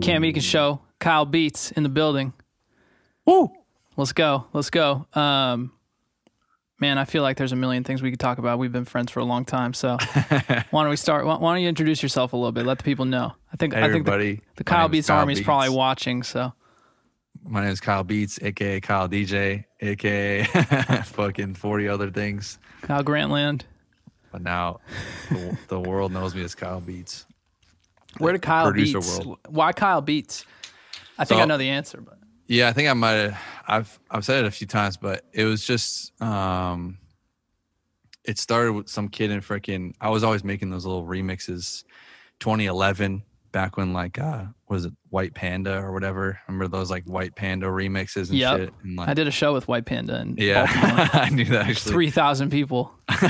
Cam Meekins Show. Kyle Beats in the building. Woo! Let's go. Let's go. Um, man, I feel like there's a million things we could talk about. We've been friends for a long time, so why don't we start? Why, why don't you introduce yourself a little bit? Let the people know. I think Hey, I think the, everybody. the My Kyle Beats Kyle Army is probably watching. So My name is Kyle Beats, aka Kyle DJ, aka fucking 40 other things. Kyle Grantland. But now the, the world knows me as Kyle Beats. Where did Kyle Beats? world. Why Kyle Beats? I think I know the answer, but Yeah, I think I might have. I've I've said it a few times, but it was just um, it started with some kid in freaking. I was always making those little remixes, 2011, back when like uh, was it White Panda or whatever? Remember those like White Panda remixes and Yep. shit? And like, I did a show with White Panda and yeah, I knew that actually. three thousand people.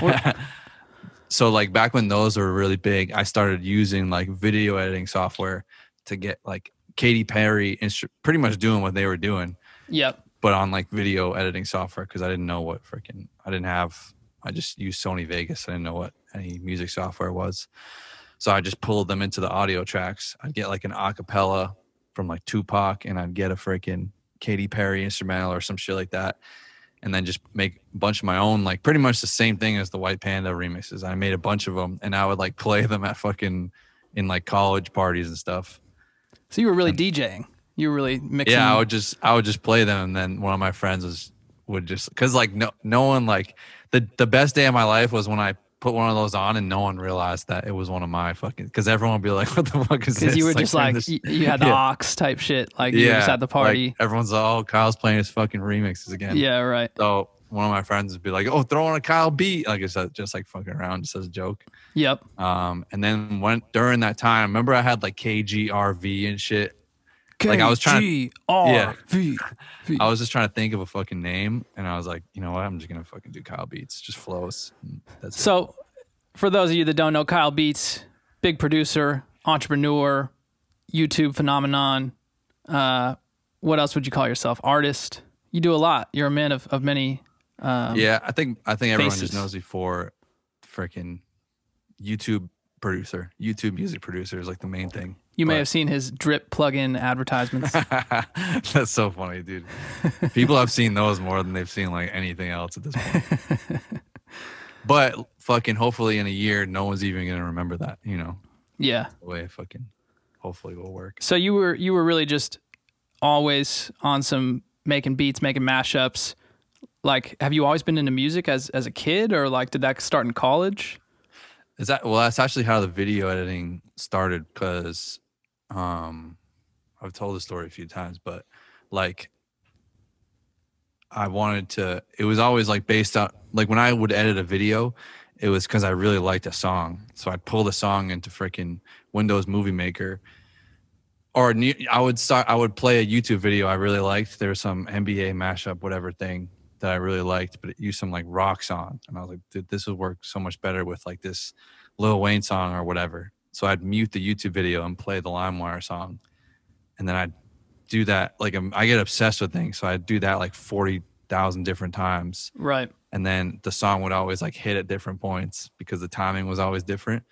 So like back when those were really big, I started using like video editing software to get like Katy Perry instru- pretty much doing what they were doing. yep. but on like video editing software because I didn't know what freaking I didn't have. I just used Sony Vegas. I didn't know what any music software was, so I just pulled them into the audio tracks. I'd get like an acapella from like Tupac, and I'd get a freaking Katy Perry instrumental or some shit like that, and then just make a bunch of my own, like pretty much the same thing as the White Panda remixes. I made a bunch of them, and I would like play them at fucking in like college parties and stuff. So you were really DJing. You were really mixing. Yeah, I would just I would just play them, and then one of my friends was would just because like no no one like the the best day of my life was when I put one of those on and no one realized that it was one of my fucking because everyone would be like, "What the fuck is this?" because you were just like this- you, you had the Yeah. aux type shit. Like you were just at the like, party. everyone's all Kyle's playing his fucking remixes again. yeah, right. So one of my friends would be like, "Oh, throw on a Kyle beat," like I said, just like fucking around, just as a joke. Yep. Um, and then when during that time, remember I had like KGRV and shit. Like, I was trying- G R Yeah. V. I was just trying to think of a fucking name, and I was like, you know what? I'm just gonna fucking do Kyle Beats. Just flows. That's it. So, for those of you that don't know, Kyle Beats, big producer, entrepreneur, YouTube phenomenon. Uh, what else would you call yourself? Artist. You do a lot. You're a man of, of many. Um, yeah, I think I think everyone faces. just knows me for freaking YouTube producer. YouTube music producer is like the main thing. You may but- have seen his drip plug-in advertisements. That's so funny, dude. People have seen those more than they've seen like anything else at this point. but fucking hopefully in a year, no one's even gonna remember that. You know, yeah. the way it fucking hopefully will work. So you were you were really just always on some making beats, making mashups. Like, have you always been into music as as a kid, or like did that start in college? Is that well? That's actually how the video editing started because um, I've told the story a few times, but like I wanted to. It was always like based on like when I would edit a video, it was because I really liked a song, so I'd pull the song into freaking Windows Movie Maker. Or I would start. I would play a YouTube video I really liked. There was some NBA mashup, whatever thing that I really liked, but it used some like rock song, and I was like, "Dude, this would work so much better with like this Lil Wayne song or whatever." So I'd mute the YouTube video and play the LimeWire song, and then I'd do that. Like um, I get obsessed with things, so I'd do that like forty thousand different times, Right. and then the song would always like hit at different points because the timing was always different.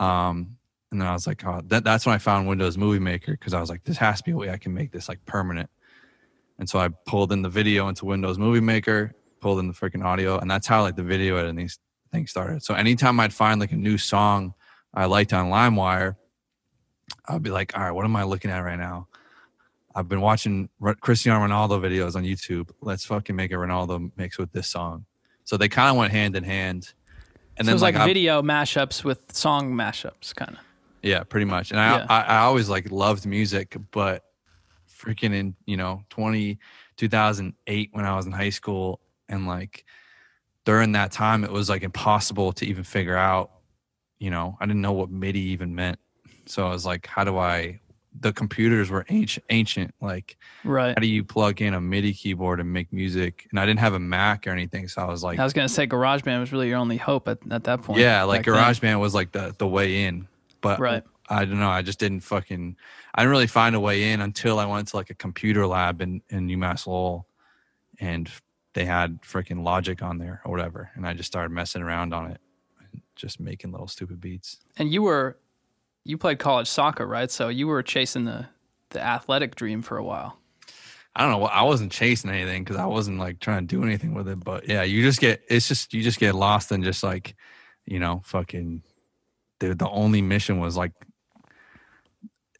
Um, and then I was like, oh, that, that's when I found Windows Movie Maker because I was like, this has to be a way I can make this like permanent. And so I pulled in the video into Windows Movie Maker, pulled in the freaking audio, and that's how like the video and these things started. So anytime I'd find like a new song I liked on LimeWire, I'd be like, all right, what am I looking at right now? I've been watching R- Cristiano Ronaldo videos on YouTube. Let's fucking make a Ronaldo mix with this song. So they kind of went hand in hand. And so it was like, I- video mashups with song mashups, kind of. yeah, pretty much. And I, Yeah. I, I always like loved music, but freaking in, you know, 20, 2008 when I was in high school and like during that time, it was like impossible to even figure out, you know, I didn't know what MIDI even meant. So I was like, how do I, the computers were ancient, ancient. Like, Right. how do you plug in a MIDI keyboard and make music? And I didn't have a Mac or anything. So I was like, I was gonna say GarageBand was really your only hope at, at that point. yeah, like. GarageBand was like the the way in, but Right. I don't know. I just didn't fucking. I didn't really find a way in until I went to like a computer lab in in UMass Lowell, and they had freaking Logic on there or whatever, and I just started messing around on it, just making little stupid beats. And you were you played college soccer, right? So you were chasing the the athletic dream for a while. I don't know. I wasn't chasing anything because I wasn't like trying to do anything with it. But yeah, you just get it's just you just get lost in just like, you know, fucking. The the only mission was like.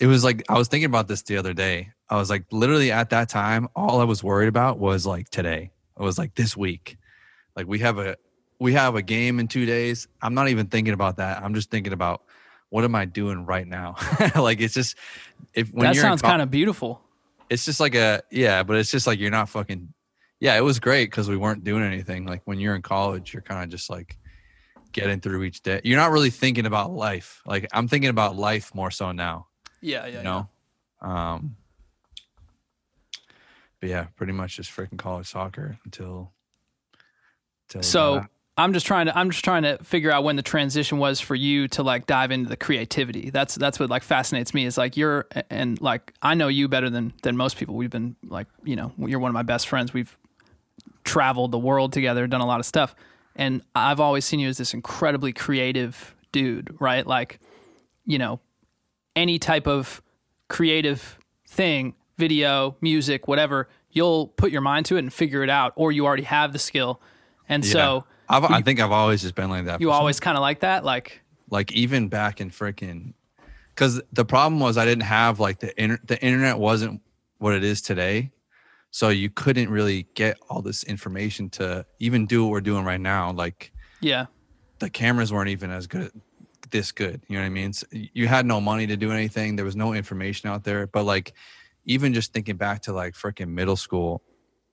It was like I was thinking about this the other day. I was like, literally at that time, all I was worried about was like today. It was like this week. Like we have a we have a game in two days. I'm not even thinking about that. I'm just thinking about what am I doing right now? like it's just if when that sounds kind of beautiful. it's just like a yeah, but it's just like you're not fucking yeah, it was great because we weren't doing anything. Like when you're in college, you're kind of just like getting through each day. You're not really thinking about life. Like I'm thinking about life more so now, Yeah, yeah, you know? Um but yeah, pretty much just freaking college soccer until until So that. I'm just trying to I'm just trying to figure out when the transition was for you to like dive into the creativity. That's that's what like fascinates me is like you're and like I know you better than than most people. We've been like, you know, you're one of my best friends. We've traveled the world together, done a lot of stuff. And I've always seen you as this incredibly creative dude, right? Like, you know, any type of creative thing, video, music, whatever, you'll put your mind to it and figure it out, or you already have the skill. And Yeah. so I've, I think I've always just been like that. you always kind of like that, like like even back in freaking because the problem was i didn't have like the inter- the internet wasn't what it is today so you couldn't really get all this information to even do what we're doing right now like yeah, the cameras weren't even as good this good you know what i mean? So you had no money to do anything there was no information out there but like even just thinking back to like freaking middle school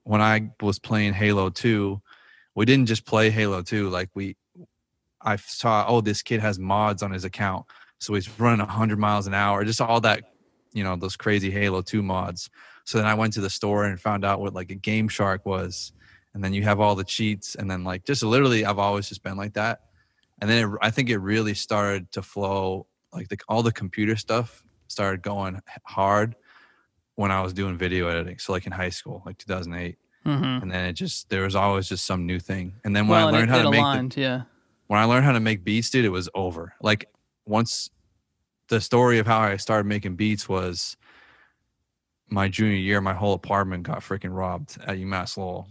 when i was playing halo 2 we didn't just play halo 2 like we i saw oh this kid has mods on his account so he's running 100 miles an hour just all that you know those crazy halo 2 mods. So then i went to the store and found out what like a game shark was and then you have all the cheats and then like just literally i've always just been like that and then it, i think it really started to flow like the, all the computer stuff started going hard when i was doing video editing so like in high school like 2008 hmm and then it just there was always just some new thing and then when well, i learned it, how it to make the, yeah, when I learned how to make beats, dude, it was over. Like once the story of how I started making beats was my junior year, my whole apartment got freaking robbed at UMass Lowell.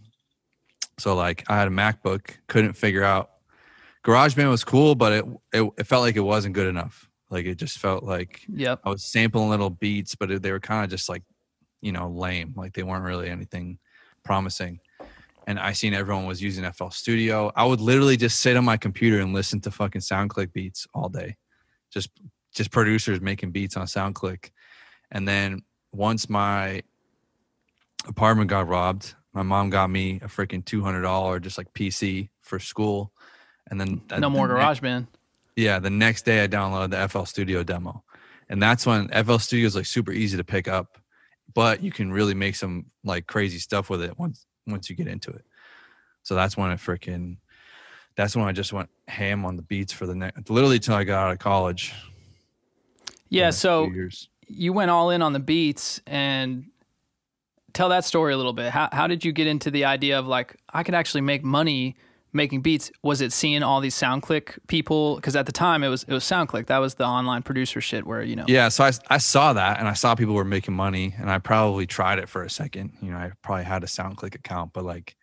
So like I had a MacBook, couldn't figure out GarageBand was cool, but it, it it felt like it wasn't good enough. Like it just felt like yep, I was sampling little beats, but it, they were kind of just like, you know, lame. Like they weren't really anything promising. And I seen everyone was using FL Studio. I would literally just sit on my computer and listen to fucking SoundClick beats all day. Just just producers making beats on SoundClick. And then once my apartment got robbed, my mom got me a freaking two hundred dollar just like PC for school. And then no the more ne- GarageBand. yeah, the next day I downloaded the FL Studio demo. And that's when FL Studio is like super easy to pick up, but you can really make some like crazy stuff with it once once you get into it. So that's when it freaking that's when I just went ham on the beats for the next literally till I got out of college. Yeah, so you went all in on the beats and tell that story a little bit. How how did you get into the idea of like I could actually make money making beats? Was it seeing all these SoundClick people? Because at the time it was it was SoundClick. That was the online producer shit where you know. Yeah, so I, I saw that and I saw people were making money and I probably tried it for a second. You know, I probably had a SoundClick account, but like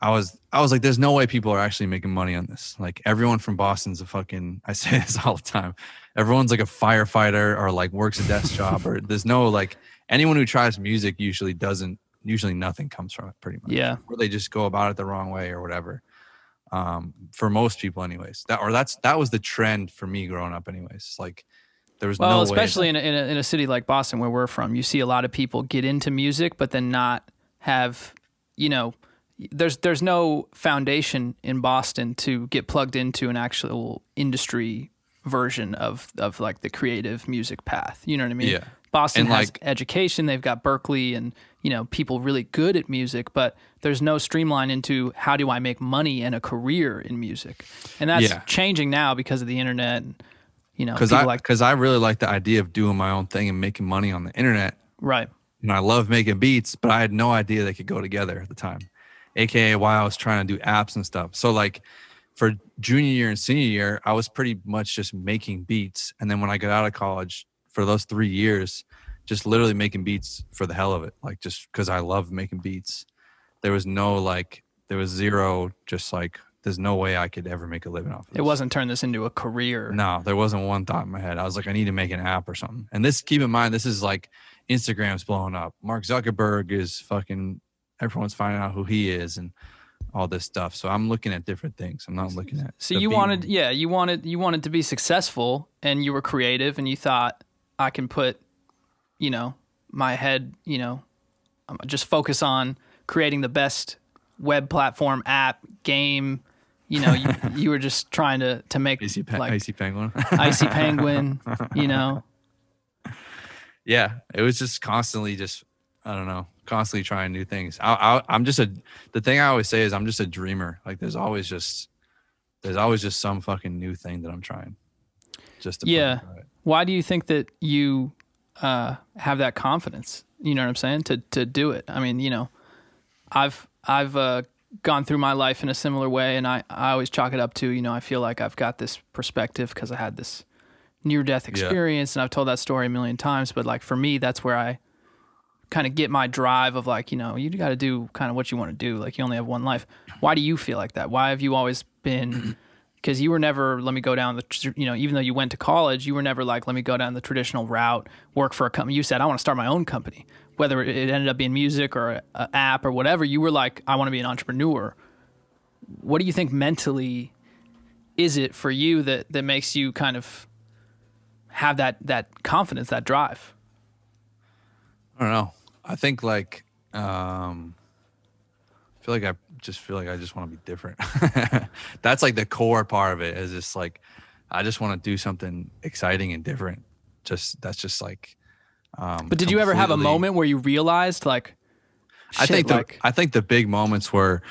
I was I was like, there's no way people are actually making money on this. Like everyone from Boston's a fucking I say this all the time. Everyone's like a firefighter or like works a desk job or there's no like anyone who tries music usually doesn't usually nothing comes from it pretty much. Yeah. Or they just go about it the wrong way or whatever. Um, for most people anyways. That or that's that was the trend for me growing up anyways. Like there was Well, no especially in a, in, a, in a city like Boston, where we're from, you see a lot of people get into music, but then not have, you know, there's there's no foundation in Boston to get plugged into an actual industry version of of like the creative music path. You know what I mean? Yeah. Boston And, has like- education. They've got Berklee and you know people really good at music, but there's no streamline into how do I make money and a career in music, and that's Yeah. changing now because of the internet. You know, because I like because I really like the idea of doing my own thing and making money on the internet. right. And I love making beats, but I had no idea they could go together at the time. AKA while I was trying to do apps and stuff. So like for junior year and senior year, I was pretty much just making beats. And then when I got out of college for those three years, just literally making beats for the hell of it, like just because I love making beats. There was no like, there was zero, just like, there's no way I could ever make a living off of this. It wasn't turn this into a career. No, there wasn't one thought in my head. I was like, I need to make an app or something. And this, keep in mind, this is like Instagram's blowing up. Mark Zuckerberg is fucking, everyone's finding out who he is and all this stuff. So I'm looking at different things. I'm not looking at. So you wanted, yeah, you wanted, you wanted to be successful, and you were creative, and you thought I can put, you know, my head, you know, just focus on creating the best web platform, app, game. You know, you, you were just trying to to make Icy, pe- like Icy Penguin. icy penguin. You know, yeah, it was just constantly just, I don't know, constantly trying new things. I, I, I'm just a, the thing I always say is I'm just a dreamer. Like there's always just, there's always just some fucking new thing that I'm trying. Just to Yeah. fucking try it. why do you think that you uh, have that confidence? You know what I'm saying? To to do it. I mean, you know, I've I've uh, gone through my life in a similar way, and I I always chalk it up to you know I feel like I've got this perspective because I had this near death experience, and I've told that story a million times. But like for me, that's where I kind of get my drive of like you know you got to do kind of what you want to do. Like you only have one life. Why do you feel like that? Why have you always been? Because you were never let me go down the you know even though you went to college you were never like let me go down the traditional route work for a company you said i want to start my own company. Whether it ended up being music or an app or whatever you were like i want to be an entrepreneur. What do you think mentally is it for you that that makes you kind of have that that confidence that drive? I don't know. I think like, um, I feel like I just feel like I just want to be different. That's like the core part of it is just like, I just want to do something exciting and different. Just, that's just like, um, but did you ever have a moment where you realized like I think shit, the like I think the big moments were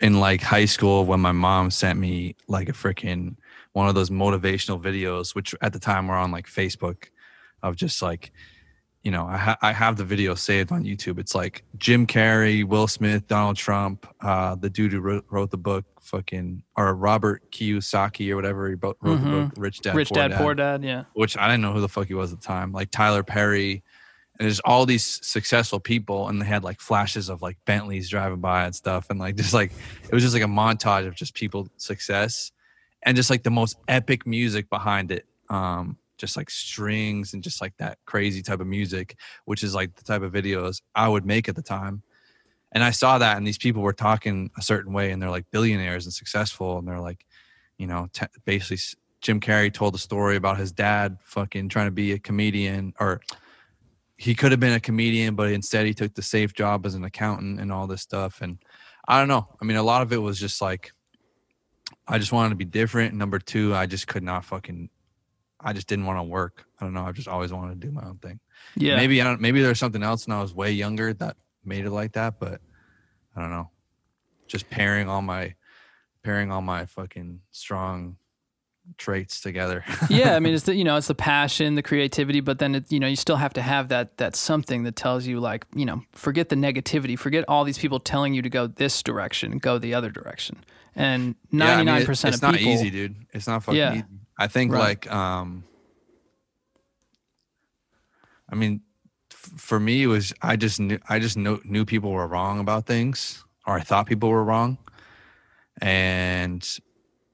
in like high school when my mom sent me like a freaking one of those motivational videos, which at the time were on like Facebook, of just like, you know, I ha- I have the video saved on YouTube. It's like Jim Carrey, Will Smith, Donald Trump, uh, the dude who wrote, wrote the book, fucking or Robert Kiyosaki or whatever he wrote the book, Rich Dad, rich Poor dad poor dad yeah which I didn't know who the fuck he was at the time, like Tyler Perry. And there's all these successful people, and they had like flashes of like Bentleys driving by and stuff, and like just like it was just like a montage of just people success, and just like the most epic music behind it, um, just like strings and just like that crazy type of music, which is like the type of videos I would make at the time. And I saw that, and these people were talking a certain way, and they're like billionaires and successful, and they're like, you know, te- basically Jim Carrey told a story about his dad fucking trying to be a comedian or he could have been a comedian, but instead he took the safe job as an accountant and all this stuff. And I don't know. I mean, a lot of it was just like, I just wanted to be different. Number two, I just could not fucking, I just didn't want to work. I don't know. I just always wanted to do my own thing. yeah Maybe I don't, maybe there's something else when I was way younger that made it like that, but I don't know. Just pairing all my, pairing all my fucking strong traits together. yeah, I mean, it's the you know, it's the passion, the creativity, but then it, you know, you still have to have that that something that tells you like, you know, forget the negativity, forget all these people telling you to go this direction, go the other direction, and Yeah, I mean, ninety nine it- percent It's not easy, dude. It's not fucking Yeah. easy. I think Right. like um I mean f- for me it was I just knew I just knew, knew people were wrong about things or I thought people were wrong. And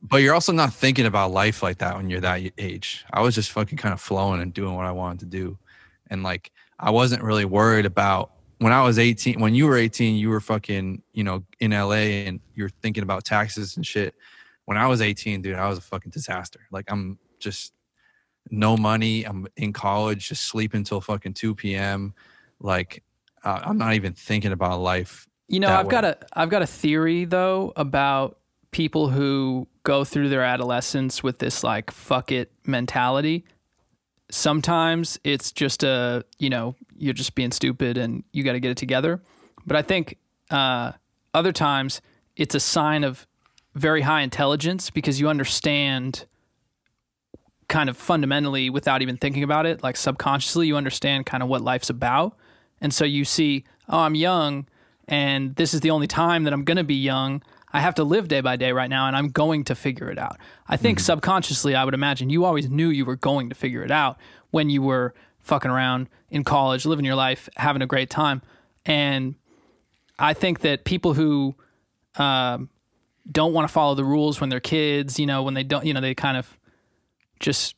but you're also not thinking about life like that when you're that age. I was just fucking kind of flowing and doing what I wanted to do. And like I wasn't really worried about when I was 18, when you were 18, you were fucking, you know, in LA and you're thinking about taxes and shit. When I was 18, dude, I was a fucking disaster. Like I'm just no money. I'm in college, just sleeping till fucking 2 p.m. Like uh, I'm not even thinking about life. You know, I've got a I've got a theory though about people who go through their adolescence with this like fuck it mentality. Sometimes it's just a, you know, you're just being stupid and you got to get it together. But I think uh, other times it's a sign of very high intelligence because you understand kind of fundamentally without even thinking about it, like subconsciously, you understand kind of what life's about. And so you see, oh, I'm young and this is the only time that I'm going to be young. I have to live day by day right now, and I'm going to figure it out. I think subconsciously, I would imagine you always knew you were going to figure it out when you were fucking around in college, living your life, having a great time. And I think that people who um, don't want to follow the rules when they're kids, you know, when they don't, you know, they kind of just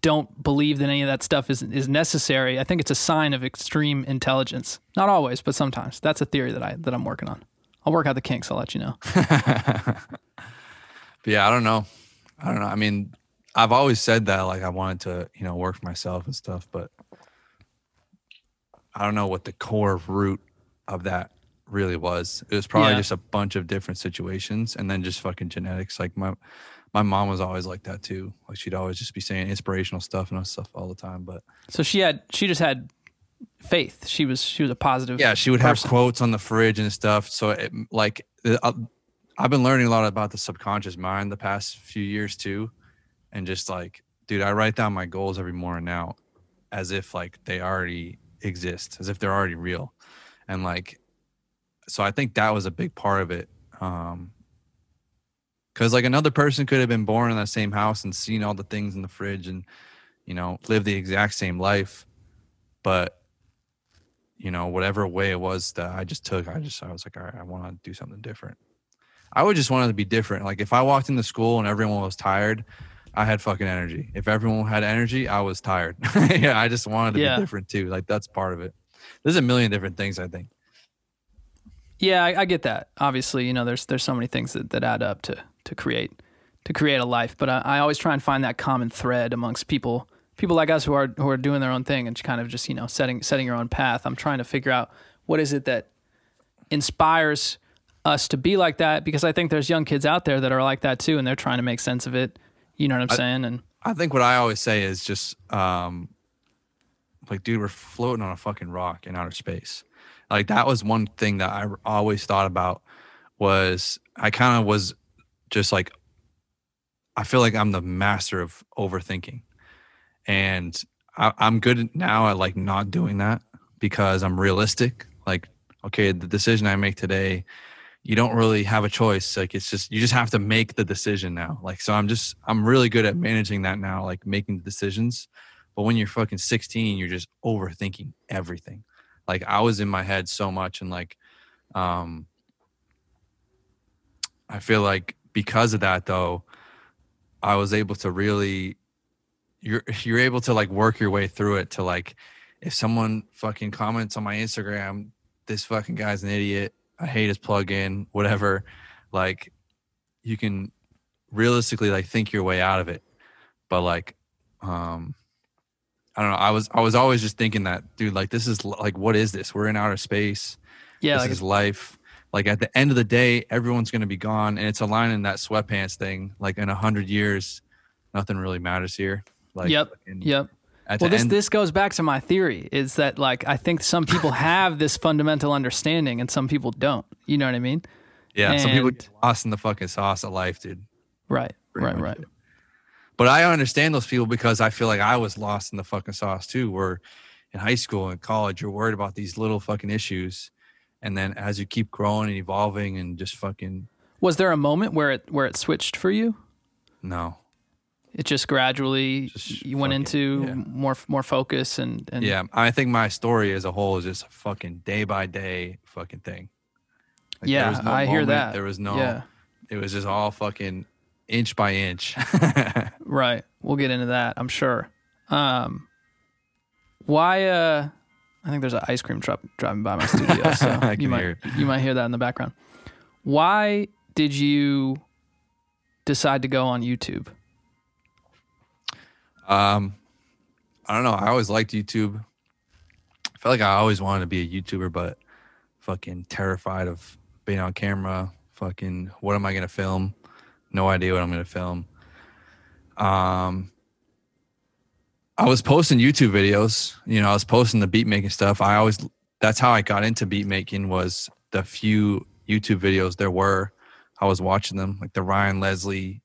don't believe that any of that stuff is is necessary. I think it's a sign of extreme intelligence. Not always, but sometimes. That's a theory that I that I'm working on. I'll work out the kinks. I'll let you know. Yeah, I don't know. I don't know. I mean, I've always said that like I wanted to, you know, work for myself and stuff, but I don't know what the core root of that really was. It was probably Yeah. just a bunch of different situations and then just fucking genetics. Like my my mom was always like that too. Like she'd always just be saying inspirational stuff and stuff all the time. But So she had she just had faith. She was she was a positive. yeah, she would have quotes on the fridge and stuff. So it, like uh, I've been learning a lot about the subconscious mind the past few years too, and just like, dude, I write down my goals every morning now, as if like they already exist, as if they're already real, and like, so I think that was a big part of it. Um, because like another person could have been born in that same house and seen all the things in the fridge and you know live the exact same life. But you know whatever way it was that i just took i just i was like all right i want to do something different. I would just want it to be different. Like if i walked into school and everyone was tired i had fucking energy. If everyone had energy i was tired. Yeah i just wanted to Yeah. be different too. Like that's part of it. There's a million different things i think Yeah, I, I get that. Obviously, you know, there's there's so many things that, that add up to to create to create a life. But I, I always try and find that common thread amongst people people like us who are who are doing their own thing and kind of just you know setting setting your own path. I'm trying to figure out what is it that inspires us to be like that because I think there's young kids out there that are like that too, and they're trying to make sense of it. You know what I'm saying? And I think what I always say is just um like dude, we're floating on a fucking rock in outer space. Like that was one thing that I always thought about was I kind of was just like I feel like I'm the master of overthinking. And I, I'm good now at like not doing that because I'm realistic. Like, okay, the decision I make today, you don't really have a choice. Like it's just you just have to make the decision now. Like so I'm just I'm really good at managing that now, like making the decisions. But when you're fucking 16, you're just overthinking everything. Like I was in my head so much and like um I feel like because of that though, I was able to really you're you're able to like work your way through it to like if someone fucking comments on my Instagram, this fucking guy's an idiot. I hate his plugin, whatever. Like you can realistically like think your way out of it. But like um I don't know. I was I was always just thinking that, dude, like this is like what is this? We're in outer space. yeah, this like is life. Like at the end of the day, everyone's gonna be gone, and it's a line in that sweatpants thing. Like in a hundred years, nothing really matters here. Like Yep, fucking yep. Well, this end, this goes back to my theory is that like I think some people have this fundamental understanding and some people don't. You know what I mean? yeah, some people and- get lost in the fucking sauce of life, dude. Right. Pretty right. Right. it. But I understand those people because I feel like I was lost in the fucking sauce too. Where in high school and college, you're worried about these little fucking issues, and then as you keep growing and evolving and just fucking Was there a moment where it where it switched for you? no, It just gradually Just you went into yeah. more more focus and and yeah, I think my story as a whole is just a fucking day by day fucking thing. Like, yeah, was no I hear that. There was no. Yeah. It was just all fucking inch by inch. Right. We'll get into that, I'm sure. Um why uh I think there's an ice cream truck driving by my studio, so you might hear you might hear that in the background. Why did you decide to go on YouTube? Um, I don't know. I always liked YouTube. I felt like I always wanted to be a YouTuber, but fucking terrified of being on camera. Fucking, what am I gonna film? No idea what I'm gonna film. Um, I was posting YouTube videos. You know, I was posting the beat making stuff. I always that's how I got into beat making was the few YouTube videos there were. I was watching them, like the Ryan Leslie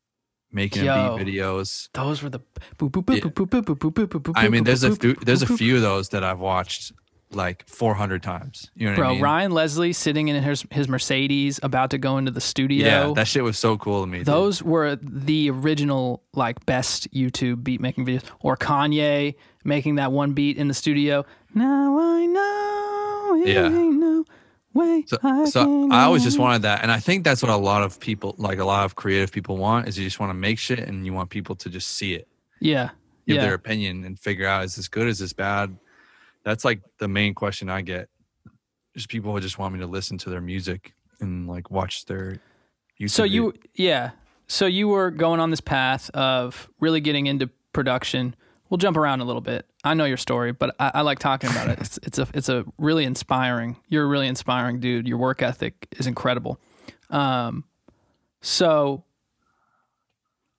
making Yo. a beat videos. Those were the boop boop boop Yeah. boop boop boop boop boop boop. I mean, there's a few, there's a few of those that I've watched like 400 times. You know what Bro, I mean? Ryan Leslie sitting in his, his Mercedes about to go into the studio. Yeah, that shit was so cool to me. dude. Those were the original like best YouTube beat making videos. Or Kanye making that one beat in the studio. Now I know it Yeah. ain't no way. So, I so I always just wanted that, and I think that's what a lot of people, like a lot of creative people, want is you just want to make shit, and you want people to just see it, Yeah. give Yeah. their opinion, and figure out is this good, is this bad. That's like the main question I get. Just people who just want me to listen to their music and like watch their. YouTube So you, yeah. So you were going on this path of really getting into production. We'll jump around a little bit. I know your story, but I, I like talking about it. It's, it's a it's a really inspiring. You're a really inspiring dude. Your work ethic is incredible. Um, so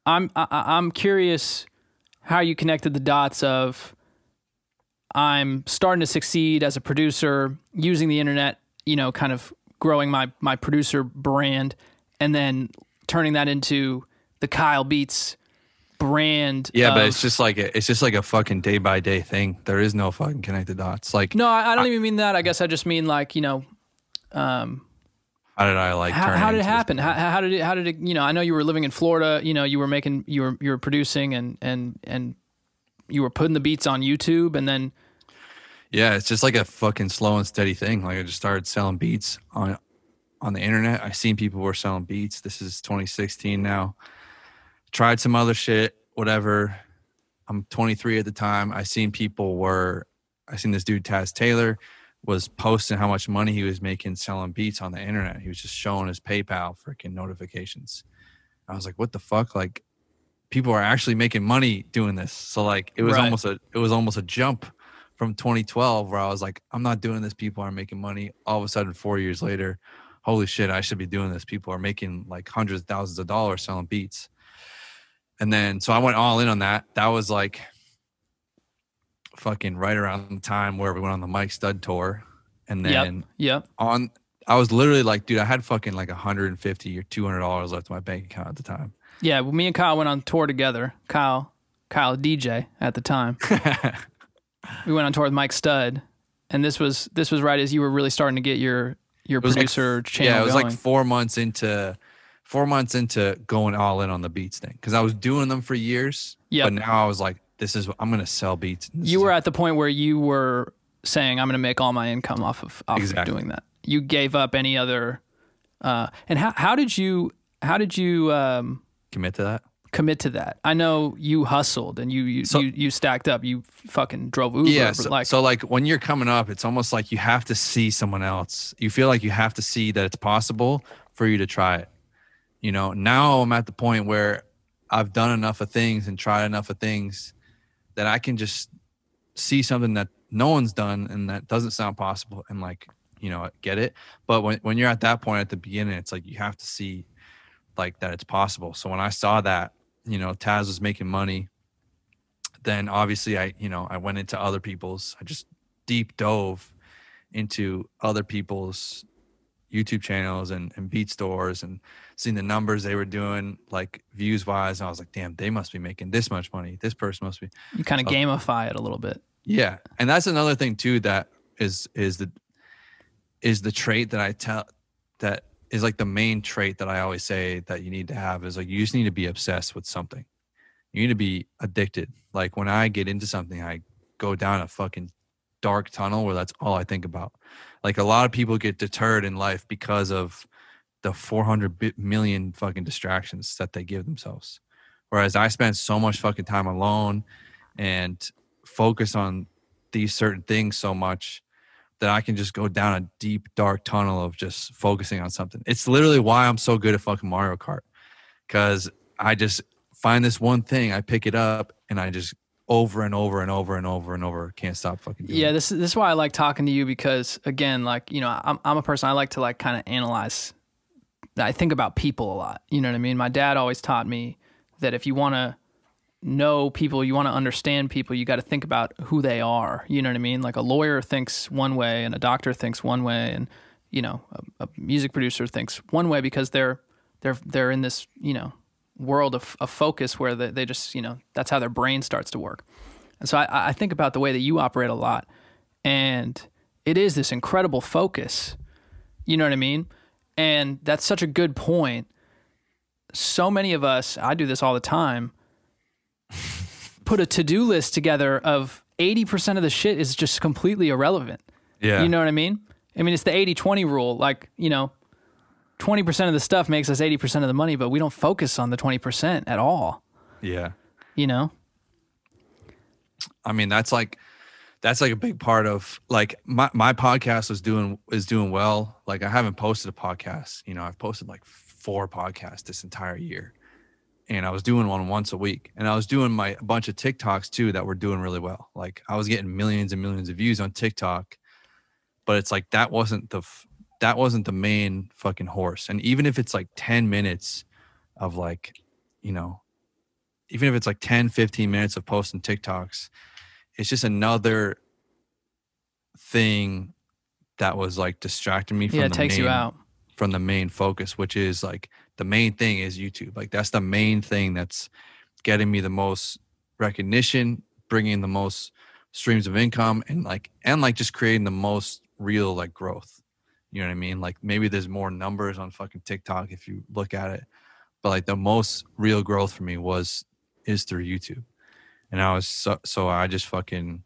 I'm I, I- I'm curious how you connected the dots of I'm starting to succeed as a producer using the internet, you know, kind of growing my my producer brand and then turning that into the Kyle Beats brand. yeah, but it's just like a, it's just like a fucking day by day thing. There is no fucking connected dots. Like, No, I, I don't even mean that. I guess I just mean like, you know, um how did I like? how, turn how did it happen? How, how did it how did it, you know, I know you were living in Florida, you know, you were making you were you were producing and and and you were putting the beats on YouTube and then Yeah, it's just like a fucking slow and steady thing. Like I just started selling beats on on the internet. I seen people were selling beats. This is 2016 now. Tried some other shit, whatever. I'm 23 at the time. I seen people were I seen this dude Taz Taylor was posting how much money he was making selling beats on the internet. He was just showing his PayPal freaking notifications. I was like, what the fuck? Like people are actually making money doing this. So like it was Right. almost a it was almost a jump from 2012 where I was like, I'm not doing this. People are making money. All of a sudden, four years later, holy shit, I should be doing this. People are making like hundreds of thousands of dollars selling beats. And then, so I went all in on that. That was like fucking right around the time where we went on the Mike Stud tour. And Yep. then yep. on, I was literally like, dude, I had fucking like 150 or 200 dollars left in my bank account at the time. Yeah, well, me and Kyle went on tour together. Kyle, Kyle DJ at the time. we went on tour with Mike Stud, and this was this was right as you were really starting to get your your was like- producer channel yeah, it was going. like four months into four months into going all in on the beats thing because I was doing them for years. Yep. But now I was like, this is I'm gonna sell beats. This you were at the point where you were saying, "I'm going to make all my income off of off Exactly. of doing that." You gave up any other. Uh, and how how did you how did you um, commit to that. commit to that? I know you hustled and you you So- you, you stacked up. You fucking drove Uber. yeah. So like so like when you're coming up, it's almost like you have to see someone else. You feel like you have to see that it's possible for you to try it. You know, now I'm at the point where I've done enough of things and tried enough of things that I can just see something that no one's done and that doesn't sound possible and like, you know, get it. But when, when you're at that point at the beginning, it's like you have to see like that it's possible. So when I saw that, you know, Taz was making money, then obviously I, you know, I went into other people's, I just deep dove into other people's YouTube channels and, and beat stores and seeing the numbers they were doing, like views wise. And I was like, damn, they must be making this much money. This person must be. you kind of uh, so- gamify it a little bit. Yeah. And that's another thing too that is is the is the trait that I tell that is like the main trait that I always say that you need to have is like you just need to be obsessed with something. You need to be addicted. Like when I get into something, I go down a fucking dark tunnel where that's all I think about. Like a lot of people get deterred in life because of the 400 million fucking distractions that they give themselves. Whereas I spend so much fucking time alone and focus on these certain things so much that I can just go down a deep dark tunnel of just focusing on something. It's literally why I'm so good at fucking Mario Kart cuz I just find this one thing, I pick it up and I just over and over and over and over and over can't stop fucking doing Yeah, it. this is this is why I like talking to you because again, like you know, I'm I'm a person I like to like kind of analyze. I think about people a lot. You know what I mean? My dad always taught me that if you want to know people, you want to understand people, you got to think about who they are. You know what I mean? Like a lawyer thinks one way, and a doctor thinks one way, and you know, a, a music producer thinks one way because they're they're they're in this you know world of, of focus where they, they just you know that's how their brain starts to work. And so I, I think about the way that you operate a lot, and it is this incredible focus. You know what I mean? And that's such a good point. So many of us, I do this all the time, put a to do list together of 80% of the shit is just completely irrelevant. Yeah. You know what I mean? I mean, it's the 80 20 rule. Like, you know, 20% of the stuff makes us 80% of the money, but we don't focus on the 20% at all, Yeah. you know? I mean, that's like that's like a big part of like my my podcast is doing is doing well. Like I haven't posted a podcast. You know, I've posted like four podcasts this entire year. And I was doing one once a week. And I was doing my a bunch of TikToks too that were doing really well. Like I was getting millions and millions of views on TikTok. But it's like that wasn't the that wasn't the main fucking horse. And even if it's like 10 minutes of like, you know, even if it's like 10, 15 minutes of posting TikToks, it's just another thing that was like distracting me from Yeah, it the takes main, you out. from the main focus, which is like the main thing is YouTube. Like that's the main thing that's getting me the most recognition, bringing the most streams of income and like and like just creating the most real like growth. You know what I mean? Like maybe there's more numbers on fucking TikTok if you look at it. But like the most real growth for me was is through YouTube. And I was so so I just fucking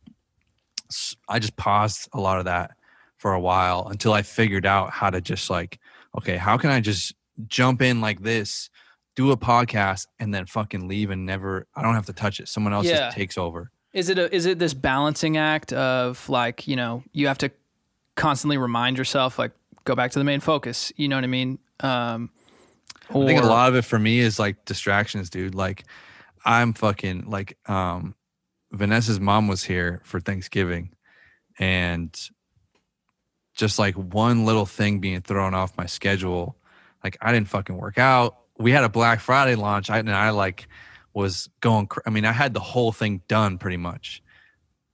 I just paused a lot of that for a while until I figured out how to just like okay, how can I just jump in like this, do a podcast and then fucking leave and never I don't have to touch it. Someone else Yeah. just takes over. Is it a, is it this balancing act of like, you know, you have to constantly remind yourself like go back to the main focus, you know what I mean? Um I think a lot of it for me is like distractions, dude. Like I'm fucking like um Vanessa's mom was here for Thanksgiving and just like one little thing being thrown off my schedule, like I didn't fucking work out. We had a Black Friday launch I, and I like was going cr- I mean I had the whole thing done pretty much.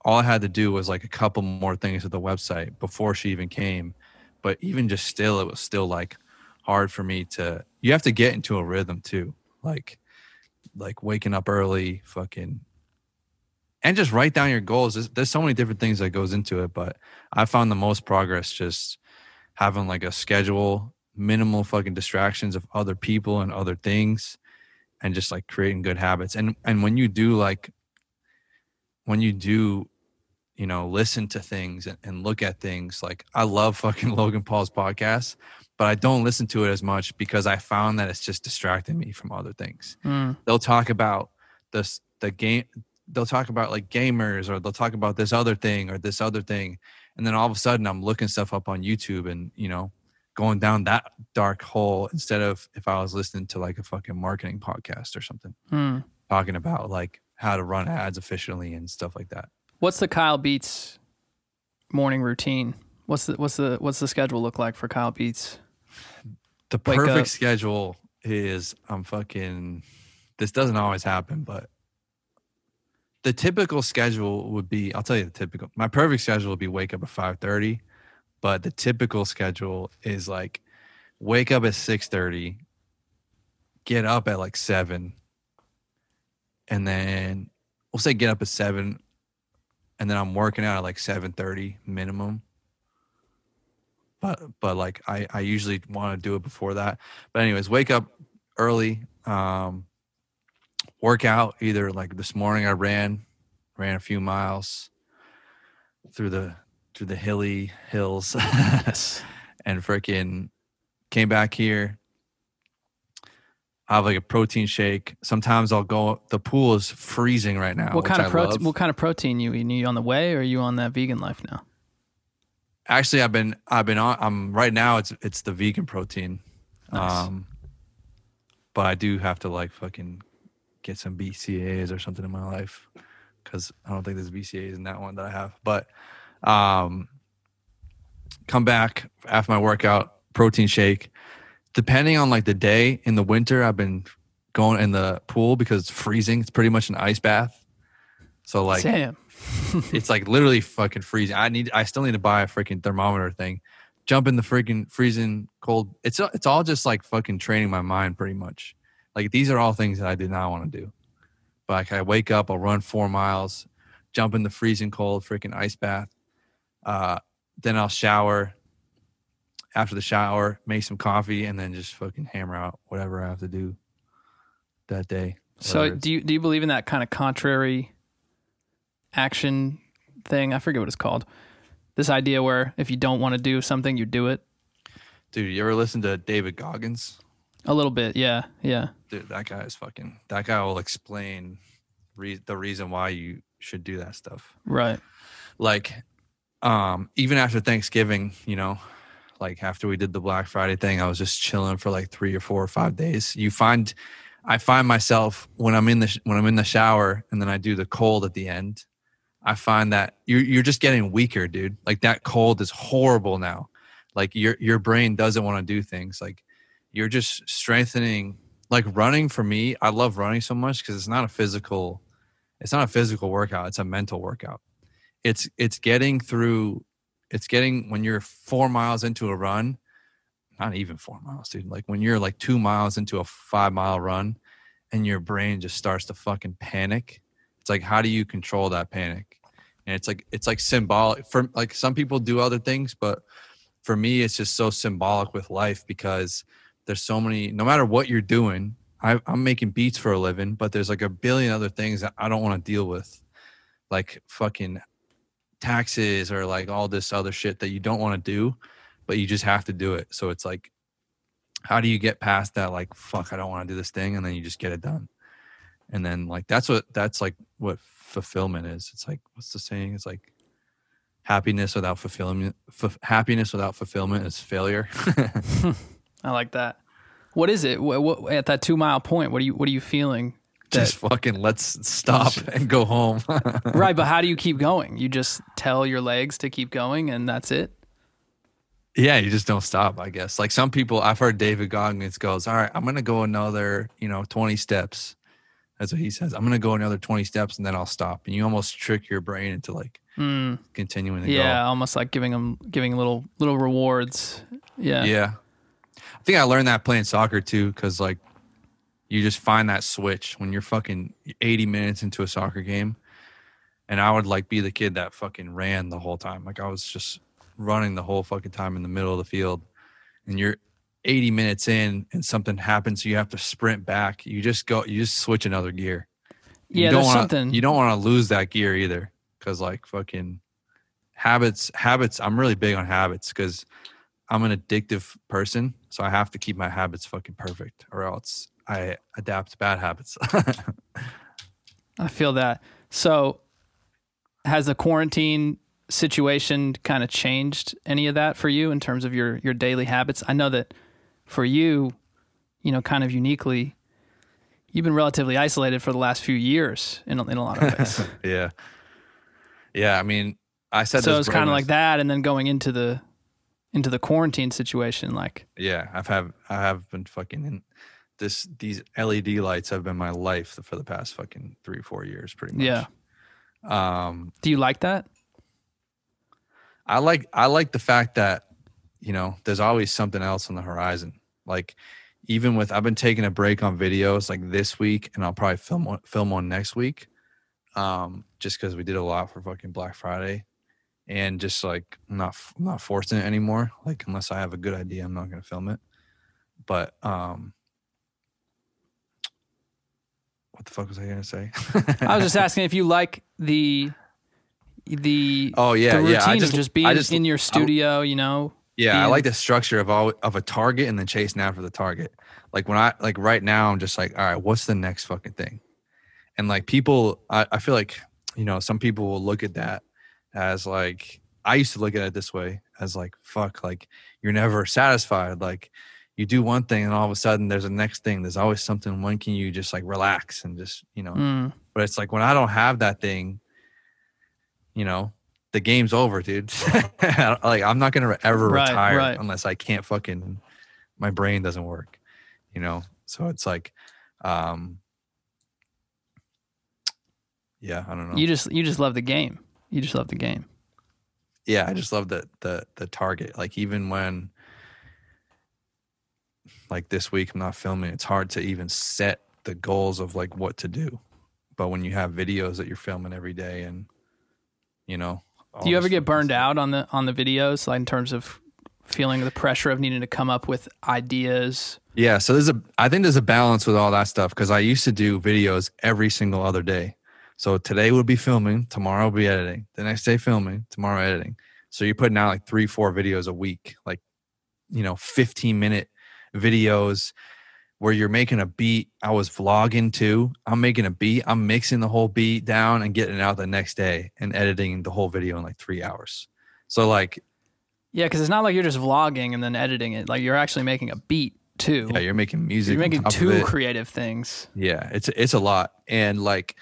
All I had to do was like a couple more things with the website before she even came. But even just still it was still like hard for me to you have to get into a rhythm too like like waking up early fucking and just write down your goals there's, there's so many different things that goes into it but i found the most progress just having like a schedule minimal fucking distractions of other people and other things and just like creating good habits. And and when you do like when you do you know listen to things and, and look at things like i love fucking logan paul's podcast but I don't listen to it as much because I found that it's just distracting me from other things. Mm, They'll talk about this the game they'll talk about like gamers or they'll talk about this other thing or this other thing. And then all of a sudden I'm looking stuff up on YouTube and you know going down that dark hole instead of if I was listening to like a fucking marketing podcast or something mm. talking about like how to run ads efficiently and stuff like that. What's the Kyle Beats morning routine? What's the what's the what's the schedule look like for Kyle Beats? The perfect schedule is I'm fucking this doesn't always happen, but the typical schedule would be I'll tell you the typical my perfect schedule would be wake up at 5:30, but the typical schedule is like wake up at 6:30, get up at like 7 and then we'll say get up at 7 and then I'm working out at like 7:30 minimum but but like I I usually want to do it before that. But anyways, wake up early, um, work out. Either like this morning I ran ran a few miles through the through the hilly hills Yes. and freaking came back here. I have like a protein shake. Sometimes I'll go. The pool is freezing right now. What kind of protein? What kind of protein you eating? You on the whey, or are you on that vegan life now? Actually, I've been I've been on. I'm right now. It's it's the vegan protein. Nice. Um, but I do have to like fucking get some BCAAs or something in my life because I don't think there's BCAAs in that one that I have. But um, come back after my workout, protein shake. Depending on like the day in the winter, I've been going in the pool because it's freezing. It's pretty much an ice bath. So like Damn. it's like literally fucking freezing. I need I still need to buy a freaking thermometer thing. Jump in the freaking freezing cold. It's it's all just like fucking training my mind pretty much. Like these are all things that I did not want to do. But like I wake up, I'll run four miles, jump in the freezing cold freaking ice bath. Uh then I'll shower. After the shower, make some coffee, and then just fucking hammer out whatever I have to do that day. So do you do you believe in that kind of contrary action thing? I forget what it's called. This idea where if you don't want to do something, you do it. dude, you ever listen to David Goggins? A little bit, yeah, yeah. Dude, that guy is fucking. That guy will explain re- the reason why you should do that stuff. Right. like um even after thanksgiving you know like after we did the black friday thing i was just chilling for like three or four or five days. You find i find myself when i'm in the sh- when i'm in the shower and then i do the cold at the end i find that you're, you're just getting weaker dude. Like that cold is horrible now. Like your your brain doesn't want to do things. Like you're just strengthening like running for me i love running so much because it's not a physical it's not a physical workout it's a mental workout it's it's getting through it's getting when you're four miles into a run not even four miles dude like when you're like two miles into a five mile run and your brain just starts to fucking panic it's like how do you control that panic? And it's like it's like symbolic for like some people do other things but for me it's just so symbolic with life because there's so many no matter what you're doing I, i'm making beats for a living but there's like a billion other things that i don't want to deal with. Like fucking taxes or like all this other shit that you don't want to do, but you just have to do it. So it's like, how do you get past that? Like, fuck, I don't want to do this thing, and then you just get it done. And then like that's what that's like what fulfillment is. It's like what's the saying? It's like happiness without fulfillment. F- happiness without fulfillment is failure. I like that. What is it? What, what at that two mile point? What are you What are you feeling? Just fucking let's stop and go home. right, but how do you keep going? You just tell your legs to keep going, and that's it. Yeah, you just don't stop, I guess. Like some people, I've heard David Goggins goes, All right, I'm going to go another, you know, 20 steps. That's what he says. I'm going to go another 20 steps and then I'll stop. And you almost trick your brain into like Mm, continuing to yeah, almost like giving them giving little little rewards. Yeah. Yeah. I think I learned that playing soccer too, because like you just find that switch when you're fucking 80 minutes into a soccer game. And I would like be the kid that fucking ran the whole time. Like I was just running the whole fucking time in the middle of the field. And you're 80 minutes in and something happens, so you have to sprint back. You just go, you just switch another gear. Yeah, you don't wanna, something. You don't want to lose that gear either, because like fucking habits. Habits. I'm really big on habits because I'm an addictive person, so I have to keep my habits fucking perfect, or else I adapt bad habits. I feel that. So, has the quarantine situation kind of changed any of that for you in terms of your your daily habits? I know that for you, you know, kind of uniquely, you've been relatively isolated for the last few years in a, in a lot of ways. yeah, yeah. I mean, I said so It was kind of like that, and then going into the into the quarantine situation, like Yeah, I've have I have been fucking in this. These LED lights have been my life for the past fucking three four years, pretty much. Yeah. Um, do you like that? I like I like the fact that you know there's always something else on the horizon. Like even with I've been taking a break on videos like this week, and I'll probably film one, film one next week. Um, just because we did a lot for fucking Black Friday, and just like I'm not I'm not forcing it anymore. Like unless I have a good idea, I'm not gonna film it. But um, what the fuck was I gonna say? I was just asking if you like the the oh yeah, the routine yeah. I just of just being I just in your studio, you know. Yeah, I like the structure of all of a target and then chasing after the target. Like when I like right now, I'm just like, all right, what's the next fucking thing? And like people, I, I feel like you know some people will look at that as like I used to look at it this way as like fuck, like you're never satisfied. Like you do one thing and all of a sudden there's a next thing. There's always something. When can you just like relax and just you know? Mm, But it's like when I don't have that thing, you know, the game's over, dude. like I'm not gonna ever Right, retire right. unless I can't fucking my brain doesn't work, you know. So it's like, um, yeah, I don't know. you just you just love the game. You just love the game. yeah, I just love the the the target. Like even when like this week I'm not filming, it's hard to even set the goals of like what to do. But when you have videos that you're filming every day and you know, Do you ever get stuff. burned out on the on the videos, like in terms of feeling the pressure of needing to come up with ideas? Yeah, so there's a I think there's a balance with all that stuff because I used to do videos every single other day. So today would be filming, tomorrow will be editing, the next day filming, tomorrow editing. So you're putting out like three, four videos a week, like you know, 15 minute videos where you're making a beat. I was vlogging too. I'm making a beat. I'm mixing the whole beat down and getting it out the next day and editing the whole video in like three hours. So like, Yeah, because it's not like you're just vlogging and then editing it. Like you're actually making a beat too. yeah, you're making music. you're making two creative things. Yeah, it's it's a lot, and like,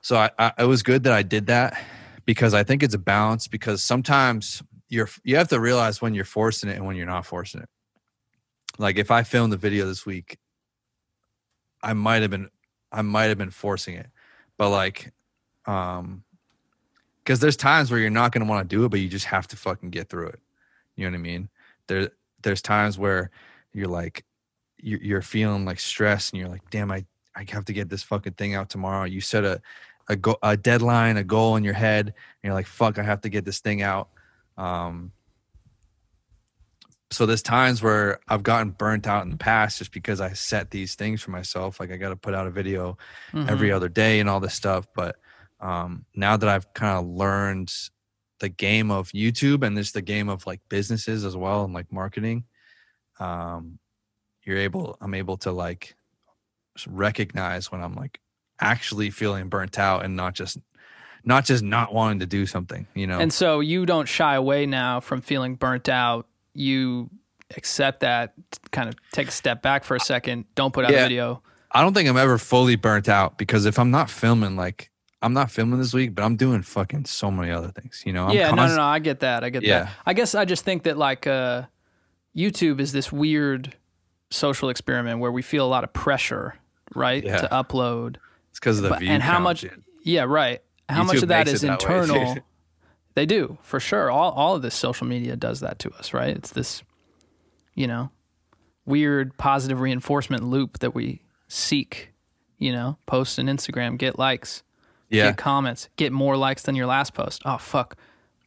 so I, I it was good that I did that because I think it's a balance. Because sometimes you're you have to realize when you're forcing it and when you're not forcing it. Like if I filmed the video this week, I might have been I might have been forcing it, but like, um, because there's times where you're not gonna want to do it, but you just have to fucking get through it. You know what I mean? There there's times where you're like you're, feeling like stress and you're like damn i i have to get this fucking thing out tomorrow you set a a, go, a deadline a goal in your head and you're like fuck i have to get this thing out um so there's times where i've gotten burnt out in the past just because i set these things for myself like i got to put out a video every Mhm. other day and all this stuff but um now that i've kind of learned the game of youtube and this the game of like businesses as well and like marketing um you're able i'm able to like recognize when i'm like actually feeling burnt out and not just not just not wanting to do something you know And so you don't shy away now from feeling burnt out. You accept that, kind of take a step back for a second. Don't put out a video. i don't think i'm ever fully burnt out because if i'm not filming like i'm not filming this week but i'm doing fucking so many other things you know I'm yeah, no, no, no. I get that. I get Yeah. that. I guess I just think that like uh, YouTube is this weird social experiment where we feel a lot of pressure, right, Yeah. to upload. it's because of the But- view and how much? Yeah, right. How much of that is that internal? they do for sure. All all of this social media does that to us, right? It's this, you know, weird positive reinforcement loop that we seek. You know, post an Instagram, get likes, yeah get comments, get more likes than your last post. Oh fuck,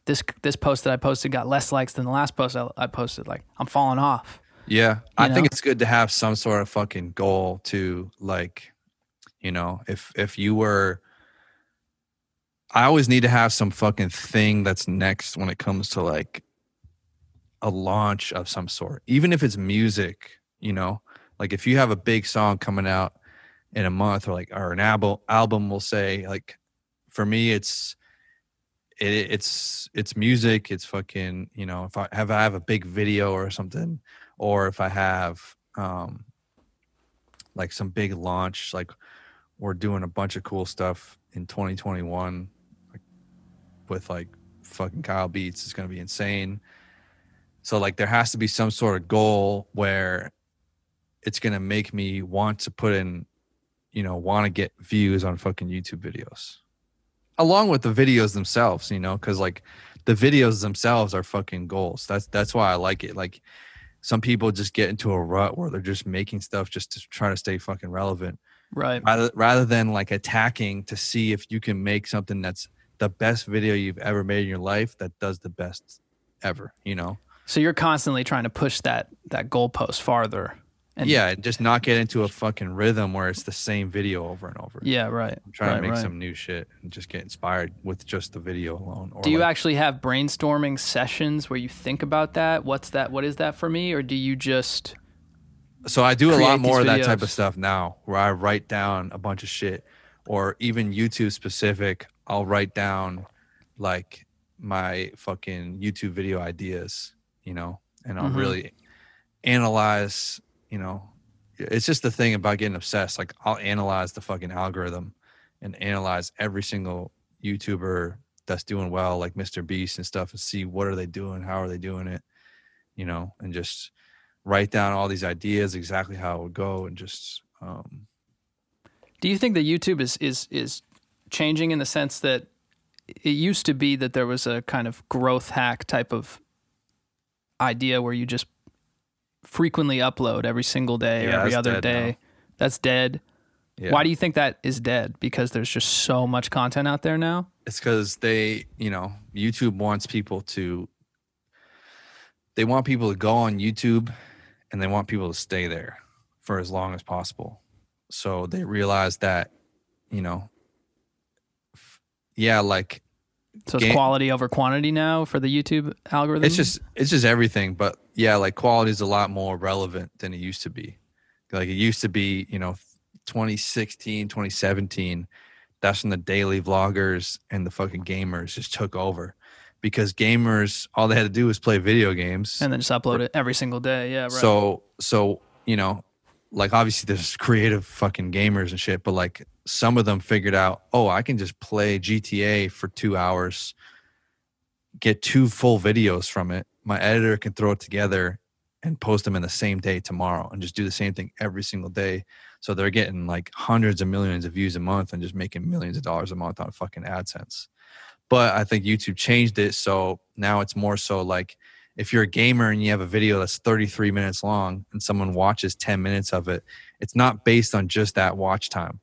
this this post that I posted got less likes than the last post I, I posted. Like I'm falling off. Yeah, I You think it's good to have some sort of fucking goal to like, you know, if if you were I always need to have some fucking thing that's next when it comes to like a launch of some sort. Even if it's music, you know, like if you have a big song coming out in a month or like or an album album will say like for me it's it, it's it's music it's fucking you know if i have i have a big video or something or if I have um like some big launch, like we're doing a bunch of cool stuff in 2021 like, with like fucking Kyle Beats. It's gonna be insane. So like there has to be some sort of goal where it's gonna make me want to put in, you know, want to get views on fucking YouTube videos. Along with the videos themselves, you know, because like the videos themselves are fucking goals. That's that's why I like it. Like some people just get into a rut where they're just making stuff just to try to stay fucking relevant Right. rather rather than like attacking to see if you can make something that's the best video you've ever made in your life that does the best ever you know So you're constantly trying to push that that goalpost farther. And yeah and just not get into a fucking rhythm where it's the same video over and over Yeah. Right. i'm trying right, to make right. some new shit and just get inspired with just the video alone or Do you like- actually have brainstorming sessions where you think about that? What's that? What is that for me? Or do you just so I do a lot more of that type of stuff now where I write down a bunch of shit or even YouTube specific, I'll write down like my fucking YouTube video ideas, you know, and I'll Mhm. really analyze, you know, it's just the thing about getting obsessed. Like I'll analyze the fucking algorithm and analyze every single YouTuber that's doing well, like Mr. Beast and stuff, and see what are they doing, how are they doing it, you know, and just write down all these ideas exactly how it would go and just um Do you think that YouTube is is is changing in the sense that it used to be that there was a kind of growth hack type of idea where you just frequently upload every single day or every other day. now. That's dead. yeah. Why do you think that is dead? Because there's just so much content out there now. it's because they, you know, YouTube wants people to. They want people to go on YouTube, and they want people to stay there for as long as possible. So they realize that, you know, yeah, like So it's Game- quality over quantity now for the YouTube algorithm. it's just it's just everything but yeah like quality is a lot more relevant than it used to be like it used to be you know 2016 2017 that's when the daily vloggers and the fucking gamers just took over because gamers all they had to do was play video games and then just upload it every single day. Yeah, right. so so you know like obviously there's creative fucking gamers and shit but like some of them figured out oh i can just play gta for two hours get two full videos from it my editor can throw it together and post them in the same day tomorrow and just do the same thing every single day so they're getting like hundreds of millions of views a month and just making millions of dollars a month on fucking AdSense. But I think YouTube changed it so now it's more so like if you're a gamer and you have a video that's 33 minutes long and someone watches 10 minutes of it, it's not based on just that watch time.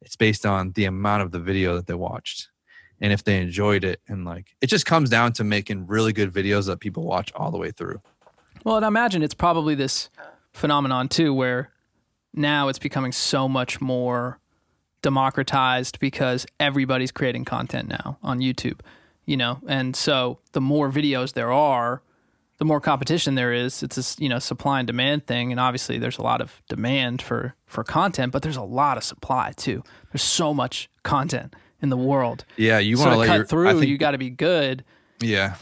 It's based on the amount of the video that they watched and if they enjoyed it and like it just comes down to making really good videos that people watch all the way through. Well, and I imagine it's probably this phenomenon too, where now it's becoming so much more democratized because everybody's creating content now on YouTube, you know, and so the more videos there are, the more competition there is. It's a you know supply and demand thing, and obviously there's a lot of demand for for content, but there's a lot of supply too. There's so much content in the world. Yeah, you want to to let cut your through, think, you got to be good. Yeah.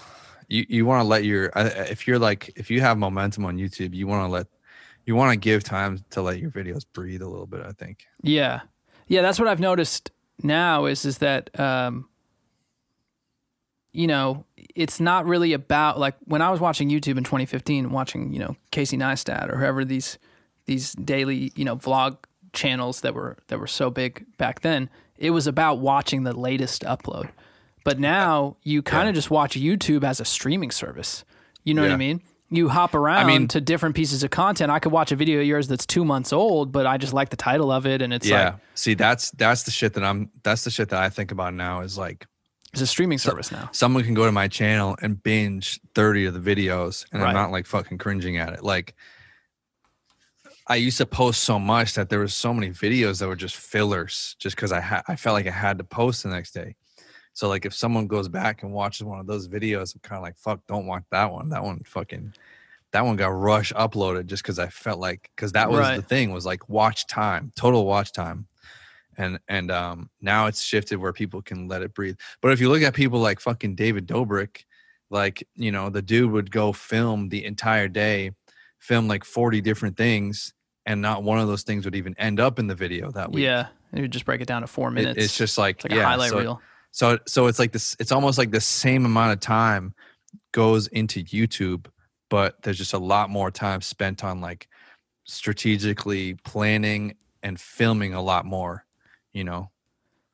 You you want to let your if you're like if you have momentum on YouTube, you want to let you want to give time to let your videos breathe a little bit, I think. Yeah, yeah, that's what I've noticed now is is that um, you know it's not really about like when I was watching YouTube in 2015, watching you know Casey Neistat or whoever these these daily you know vlog channels that were that were so big back then. It was about watching the latest upload, but now you kind of just watch YouTube as a streaming service. You know what I mean? You hop around mean- to different pieces of content. I could watch a video of yours that's two months old, but I just like the title of it, and it's yeah. like See, that's that's the shit that I'm that's the shit that I think about now is like It's a streaming service now. someone can go to my channel and binge 30 of the videos and Right. I'm not like fucking cringing at it. Like I used to post so much that there was so many videos that were just fillers just cuz I ha- I felt like I had to post the next day. So like if someone goes back and watches one of those videos, I'm kind of like fuck, don't watch that one. That one fucking that one got rush uploaded just cuz I felt like cuz that was the thing was like watch time, total watch time. And and um now it's shifted where people can let it breathe. But if you look at people like fucking David Dobrik, like, you know, the dude would go film the entire day, film like 40 different things, and not one of those things would even end up in the video that week. Yeah, you would just break it down to four It- minutes. it's just like, It's like yeah, a highlight so, reel. so so it's like this it's almost like the same amount of time goes into YouTube, but there's just a lot more time spent on like strategically planning and filming a lot more, you know.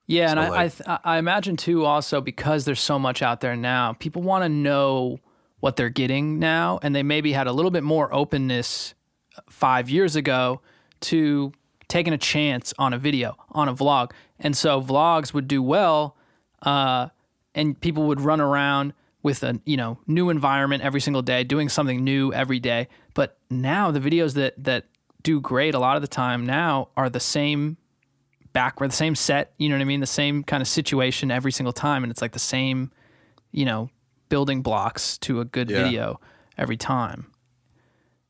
Yeah, and So, I, I, like- th- I imagine too also because there's so much out there now, people want to know what they're getting now, and they maybe had a little bit more openness five years ago to taking a chance on a video, on a vlog, and so vlogs would do well, uh, and people would run around with a you know new environment every single day, doing something new every day. But now the videos that that do great a lot of the time now are the same backward, the same set, you know what I mean? The same kind of situation every single time. And it's like the same, you know, building blocks to a good Yeah. video every time.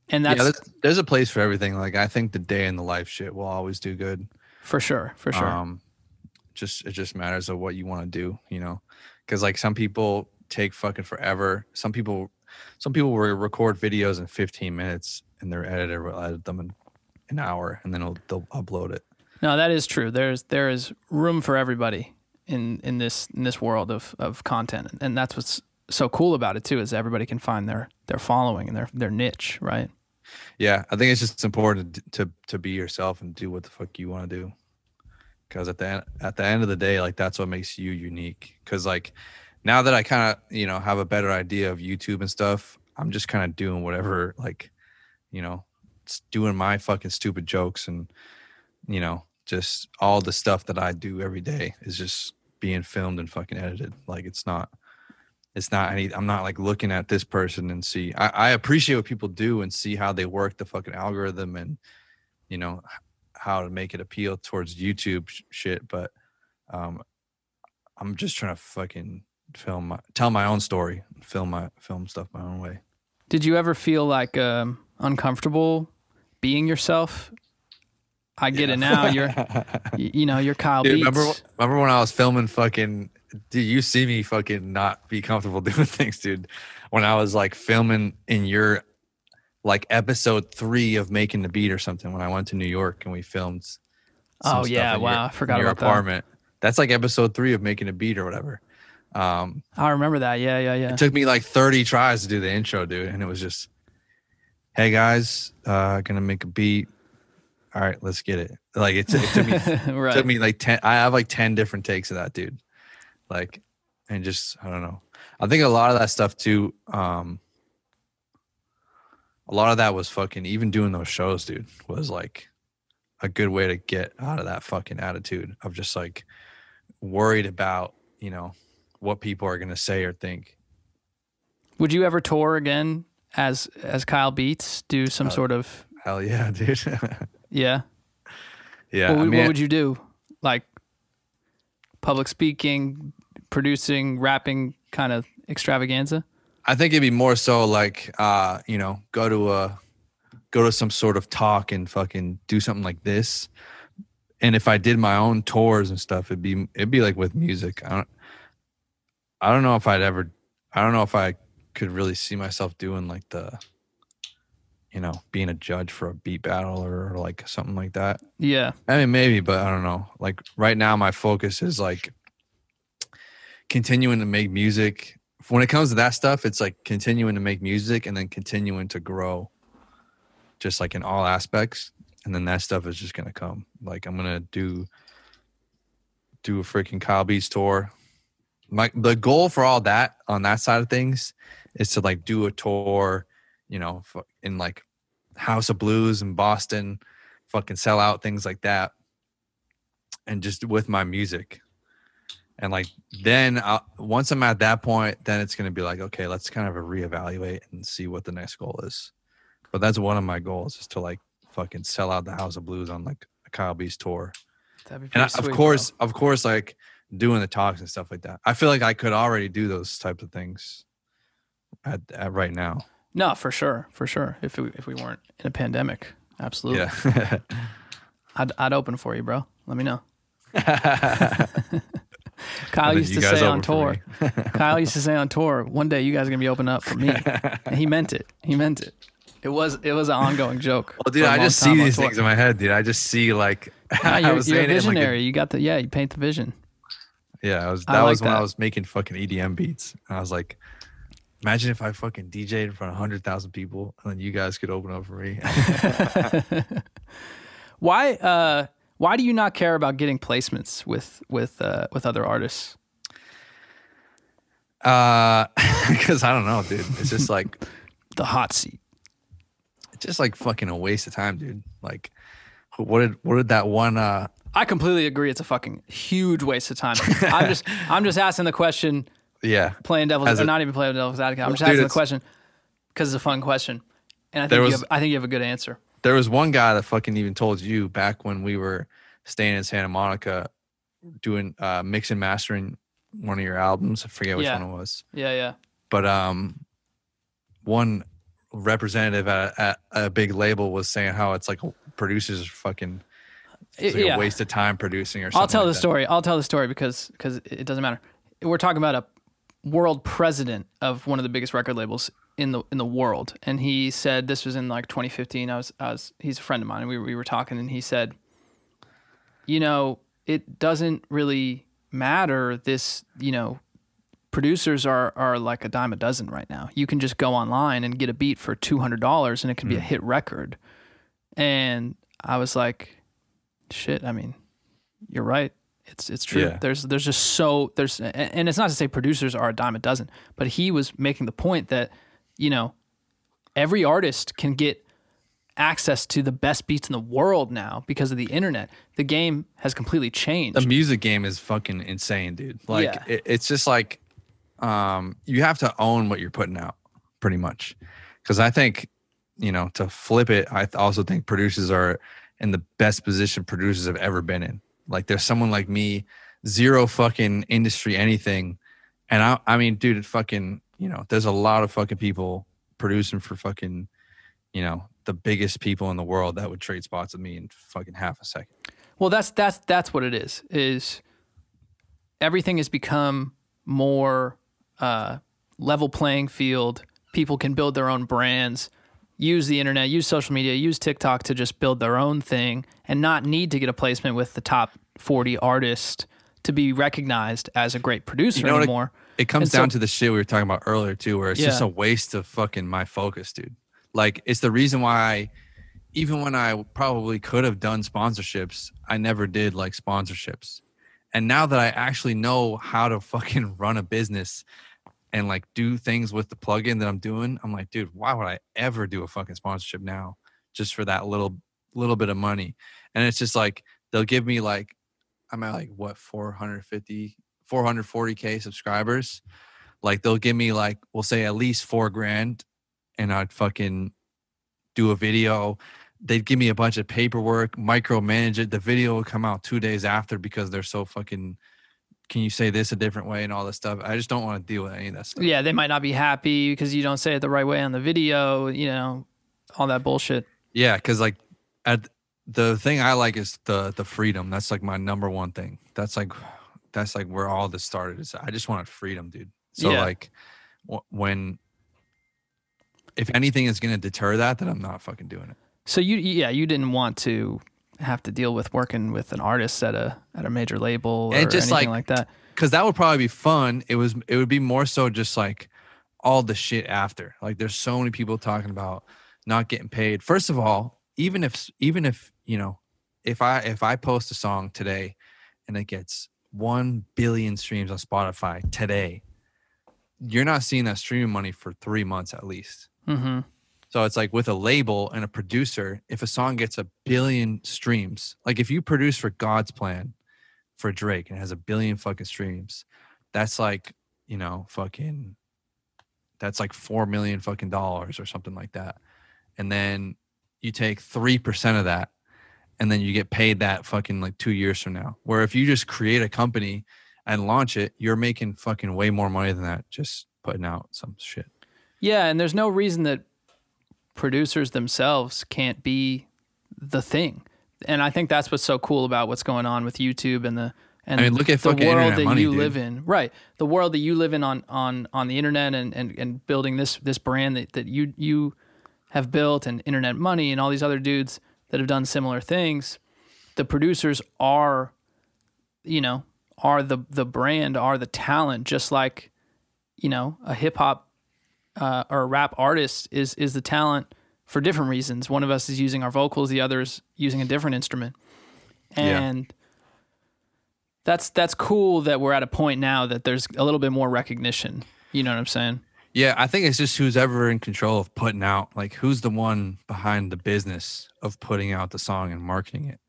And that's yeah, there's, there's a place for everything. Like I think the day in the life shit will always do good. for sure, for sure. Um, just it just matters of what you want to do, you know, because like some people take fucking forever. Some people, some people will record videos in 15 minutes, and their editor will edit them in an hour, and then they'll, they'll upload it. No, that is true. There's there is room for everybody in in this in this world of of content. And that's what's so cool about it too, is everybody can find their their following and their their niche, right? Yeah, I think it's just important to to, be yourself and do what the fuck you want to do. Because at the end, at the end of the day, like that's what makes you unique. Because like now that I kind of you know have a better idea of YouTube and stuff, I'm just kind of doing whatever like you know doing my fucking stupid jokes and you know just all the stuff that I do every day is just being filmed and fucking edited. Like it's not it's not any I'm not like looking at this person and see I, I appreciate what people do and see how they work the fucking algorithm and you know how to make it appeal towards YouTube sh- shit, but um I'm just trying to fucking film my tell my own story, film my film stuff my own way. Did you ever feel like um, uncomfortable being yourself? I get it now. You're, you know, you're Kyle Dude, Beats. remember remember when I was filming fucking dude, you see me fucking not be comfortable doing things, dude. When I was like filming in your like episode three of making the beat or something when I went to New York and we filmed some Oh, stuff yeah, wow, your, I forgot in your about that. apartment. That's like episode three of making a beat or whatever. Um I remember that. Yeah, yeah, yeah. it took me like 30 tries to do the intro, dude. And it was just, hey guys, uh gonna make a beat. All right, let's get it. Like it, it took me right. took me like 10 i have like 10 different takes of that dude like and just i don't know i think a lot of that stuff too um a lot of that was fucking even doing those shows dude was like a good way to get out of that fucking attitude of just like worried about you know what people are going to say or think Would you ever tour again as as Kyle Beats? Do some Uh, sort of hell yeah dude yeah. yeah what, I would- mean, what would you do? Like public speaking, producing, rapping, kind of extravaganza. I think it'd be more so like uh, you know, go to a go to some sort of talk and fucking do something like this. And if I did my own tours and stuff, it'd be it'd be like with music. I don't I don't know if I'd ever I don't know if I could really see myself doing like the you know, being a judge for a beat battle or, like something like that. Yeah, I mean, maybe, but I don't know. Like right now, my focus is like continuing to make music. When it comes to that stuff, it's like continuing to make music and then continuing to grow, just like in all aspects. And then that stuff is just gonna come. Like I'm gonna do do a freaking Kyle Beats tour. My the goal for all that on that side of things is to like do a tour, you know, in like House of Blues in Boston, fucking sell out things like that and just with my music. And like then I'll, once i'm at that point then it's going to be like okay let's kind of reevaluate and see what the next goal is. But that's one of my goals is to like fucking sell out the house of blues on like a kyle beats tour. And I, sweet, of bro. course of course like doing the talks and stuff like that. I feel like i could already do those types of things at, at right now No, for sure, for sure. If we, if we weren't in a pandemic, absolutely. yeah I'd I'd open for you, bro. Let me know. Kyle used to say on tour. Kyle used to say on tour, one day you guys are gonna be open up for me. and he meant it. He meant it. It was it was an ongoing joke. well dude i just see these things in my head dude i just see like Nah, you're, you're a in, like, a visionary. you got the yeah. You paint the vision. Yeah, I was I that like was when I was making fucking EDM beats. And I was like, imagine if I fucking DJ'd in front of hundred thousand people and then you guys could open up for me. Why uh why do you not care about getting placements with with uh with other artists? uh because I don't know, dude. It's just like The hot seat. it's just like fucking a waste of time, dude. Like what did what did that one uh I completely agree. It's a fucking huge waste of time. I'm just I'm just asking the question, yeah. playing devil's As or not even playing devil's advocate. I'm just dude, asking the question because it's a fun question, and I think you have, I think you have a good answer. There was one guy that fucking even told you back when we were staying in Santa Monica doing uh mix and mastering one of your albums. I forget which Yeah. one it was. Yeah, yeah. but um one representative at, at a big label was saying how it's like producers fucking it's like yeah. a waste of time producing or something I'll tell like the that. story. I'll tell the story because because it doesn't matter. We're talking about a world president of one of the biggest record labels in the in the world, and he said this was in like 2015. I was I was he's a friend of mine. And we were- we were talking, and he said, you know, it doesn't really matter. This you know. Producers are, are like a dime a dozen right now. You can just go online and get a beat for two hundred dollars, and it can Mm. be a hit record. And I was like, "Shit!" I mean, you're right. It's it's true. Yeah. There's there's just so there's and it's not to say producers are a dime a dozen, but he was making the point that you know every artist can get access to the best beats in the world now because of the internet. The game has completely changed. The music game is fucking insane, dude. Like Yeah. it, it's just like um you have to own what you're putting out pretty much. Cuz I think, you know, to flip it, I also think producers are in the best position producers have ever been in. Like there's someone like me, zero fucking industry anything. And I I mean, dude, it fucking, you know, there's a lot of fucking people producing for fucking, you know, the biggest people in the world that would trade spots with me in fucking half a second. Well, that's that's that's what it is. Is everything has become more uh, level playing field. People can build their own brands, use the internet, use social media, use TikTok to just build their own thing, and not need to get a placement with the top forty artists to be recognized as a great producer know what it- anymore. It comes And so- down to the shit we were talking about earlier too, where it's just a waste of fucking my focus, dude. Like it's the reason why I, even when I probably could have done sponsorships, I never did like sponsorships. And now that I actually know how to fucking run a business and like do things with the plugin that I'm doing, I'm like, dude, why would I ever do a fucking sponsorship now just for that little little bit of money? And it's just like they'll give me like I'm at like what 450 440k subscribers. Like they'll give me like we'll say at least 4 grand and I'd fucking do a video. They'd give me a bunch of paperwork, micromanage it. The video would come out 2 days after because they're so fucking can you say this a different way and all this stuff. I just don't want to deal with any of that stuff. Yeah, they might not be happy because you don't say it the right way on the video. You know, all that bullshit. Yeah, because like at the thing I like is the the freedom. That's like my number one thing. That's like that's like where all this started. Is I just wanted freedom, dude. So Yeah. like wh- when if anything is gonna deter that, then I'm not fucking doing it. So you, yeah, you didn't want to have to deal with working with an artist at a at a major label or And just, anything like, like that. Because that would probably be fun. It was. It would be more so just like all the shit after. Like there's so many people talking about not getting paid. First of all, even if even if you know if I if I post a song today and it gets 1 billion streams on Spotify today, you're not seeing that streaming money for 3 months at least. hmm So it's like with a label and a producer, if a song gets a billion streams, like if you produce for God's Plan for Drake and it has a billion fucking streams, that's like, you know, fucking that's like 4 million fucking dollars or something like that. And then you take 3% of that and then you get paid that fucking like 2 years from now. Where if you just create a company and launch it, you're making fucking way more money than that just putting out some shit. Yeah, and there's no reason that producers themselves can't be the thing. And I think that's what's so cool about what's going on with YouTube and the and I mean, look at the fucking world that money, you dude. live in. Right. The world that you live in on on on the internet and and, and building this this brand that, that you you have built and internet money and all these other dudes that have done similar things. The producers are you know, are the the brand, are the talent, just like, you know, a hip hop uh, or a rap artist is is the talent for different reasons. One of us is using our vocals, the other is using a different instrument, Yeah. and that's that's cool that we're at a point now that there's a little bit more recognition. You know what I'm saying? Yeah, I think it's just who's ever in control of putting out, like who's the one behind the business of putting out the song and marketing it.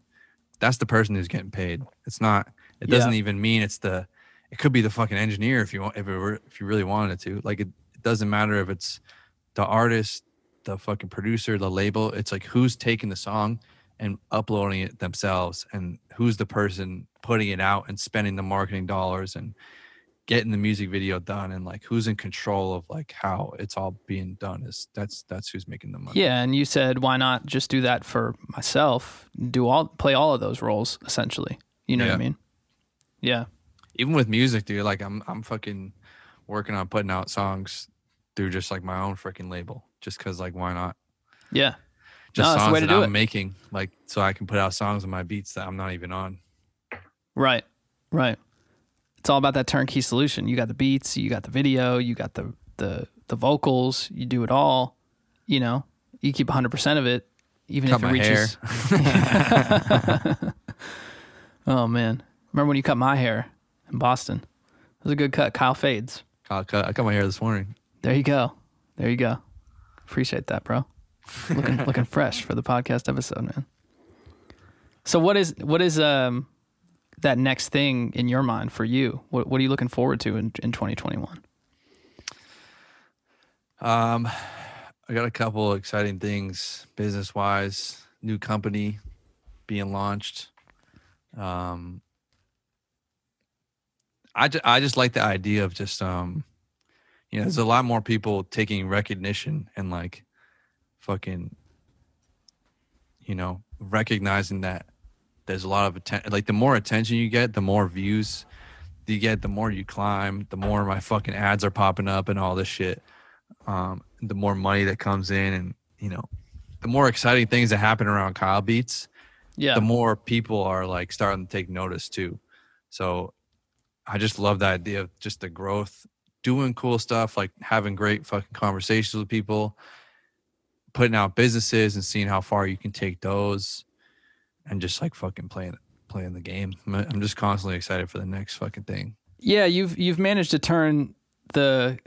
That's the person who's getting paid. It's not. It Yeah. doesn't even mean it's the. It could be the fucking engineer if you want, if it were, if you really wanted it to. Like it, it doesn't matter if it's the artist, the fucking producer, the label. It's like who's taking the song and uploading it themselves, and who's the person putting it out and spending the marketing dollars and getting the music video done and like who's in control of like how it's all being done is that's that's who's making the money. Yeah, and you said why not just do that for myself? Do all play all of those roles essentially. You know what I mean? Yeah. Even with music, dude, like I'm I'm fucking working on putting out songs through just like my own freaking label. Just cause like why not? Yeah. Just No, songs that I'm it. making, like so I can put out songs on my beats that I'm not even on. Right. Right. It's all about that turnkey solution. You got the beats, you got the video, you got the the the vocals, you do it all. You know, you keep 100% of it even Cut if it reaches Oh man. Remember when you cut my hair in Boston? It was a good cut. Kyle fades. I cut, I cut my hair this morning. There you go. There you go. Appreciate that, bro. looking looking fresh for the podcast episode, man. So what is what is um that next thing in your mind for you? What what are you looking forward to in, in 2021? Um, I got a couple exciting things business wise. New company being launched. Um, I just, I just like the idea of just um, you know, there's a lot more people taking recognition and like fucking, you know, recognizing that there's a lot of attention. Like the more attention you get, the more views you get, the more you climb, the more my fucking ads are popping up and all this shit. Um, the more money that comes in, and you know, the more exciting things that happen around Kyle Beats, Yeah. the more people are like starting to take notice too. So I just love the idea of just the growth, doing cool stuff, like having great fucking conversations with people, putting out businesses and seeing how far you can take those, and just like fucking playing playing the game. I'm just constantly excited for the next fucking thing. Yeah, you've you've managed to turn the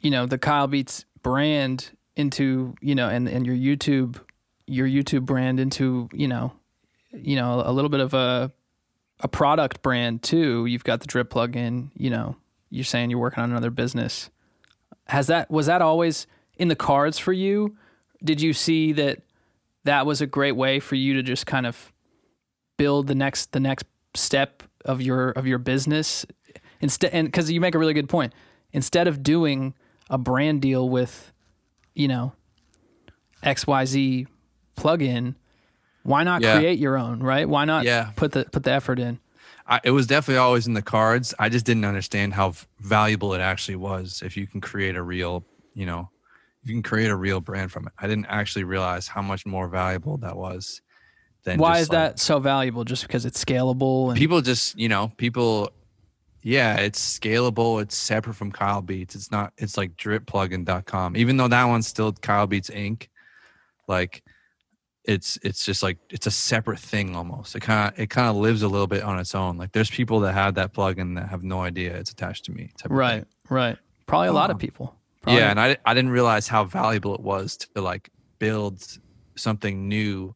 you know, the Kyle Beats brand into, you know, and and your YouTube your YouTube brand into, you know, you know, a little bit of a a product brand too. You've got the drip plugin, you know, you're saying you're working on another business. Has that was that always in the cards for you? Did you see that that was a great way for you to just kind of build the next the next step of your of your business instead and because you make a really good point instead of doing a brand deal with you know xyz plugin why not Yeah. create your own right why not Yeah. put the put the effort in I, it was definitely always in the cards. I just didn't understand how valuable it actually was if you can create a real, you know, you can create a real brand from it. I didn't actually realize how much more valuable that was. Than why is like, that so valuable? Just because it's scalable and people just you know people yeah it's scalable it's separate from kyle beats. It's not it's like dripplugin.com even though that one's still kyle beats inc like it's it's just like it's a separate thing almost. It kind of it kind of lives a little bit on its own. Like there's people that have that plugin that have no idea it's attached to me right right. Probably a lot of Um, people Probably- yeah and I, I didn't realize how valuable it was to like build something new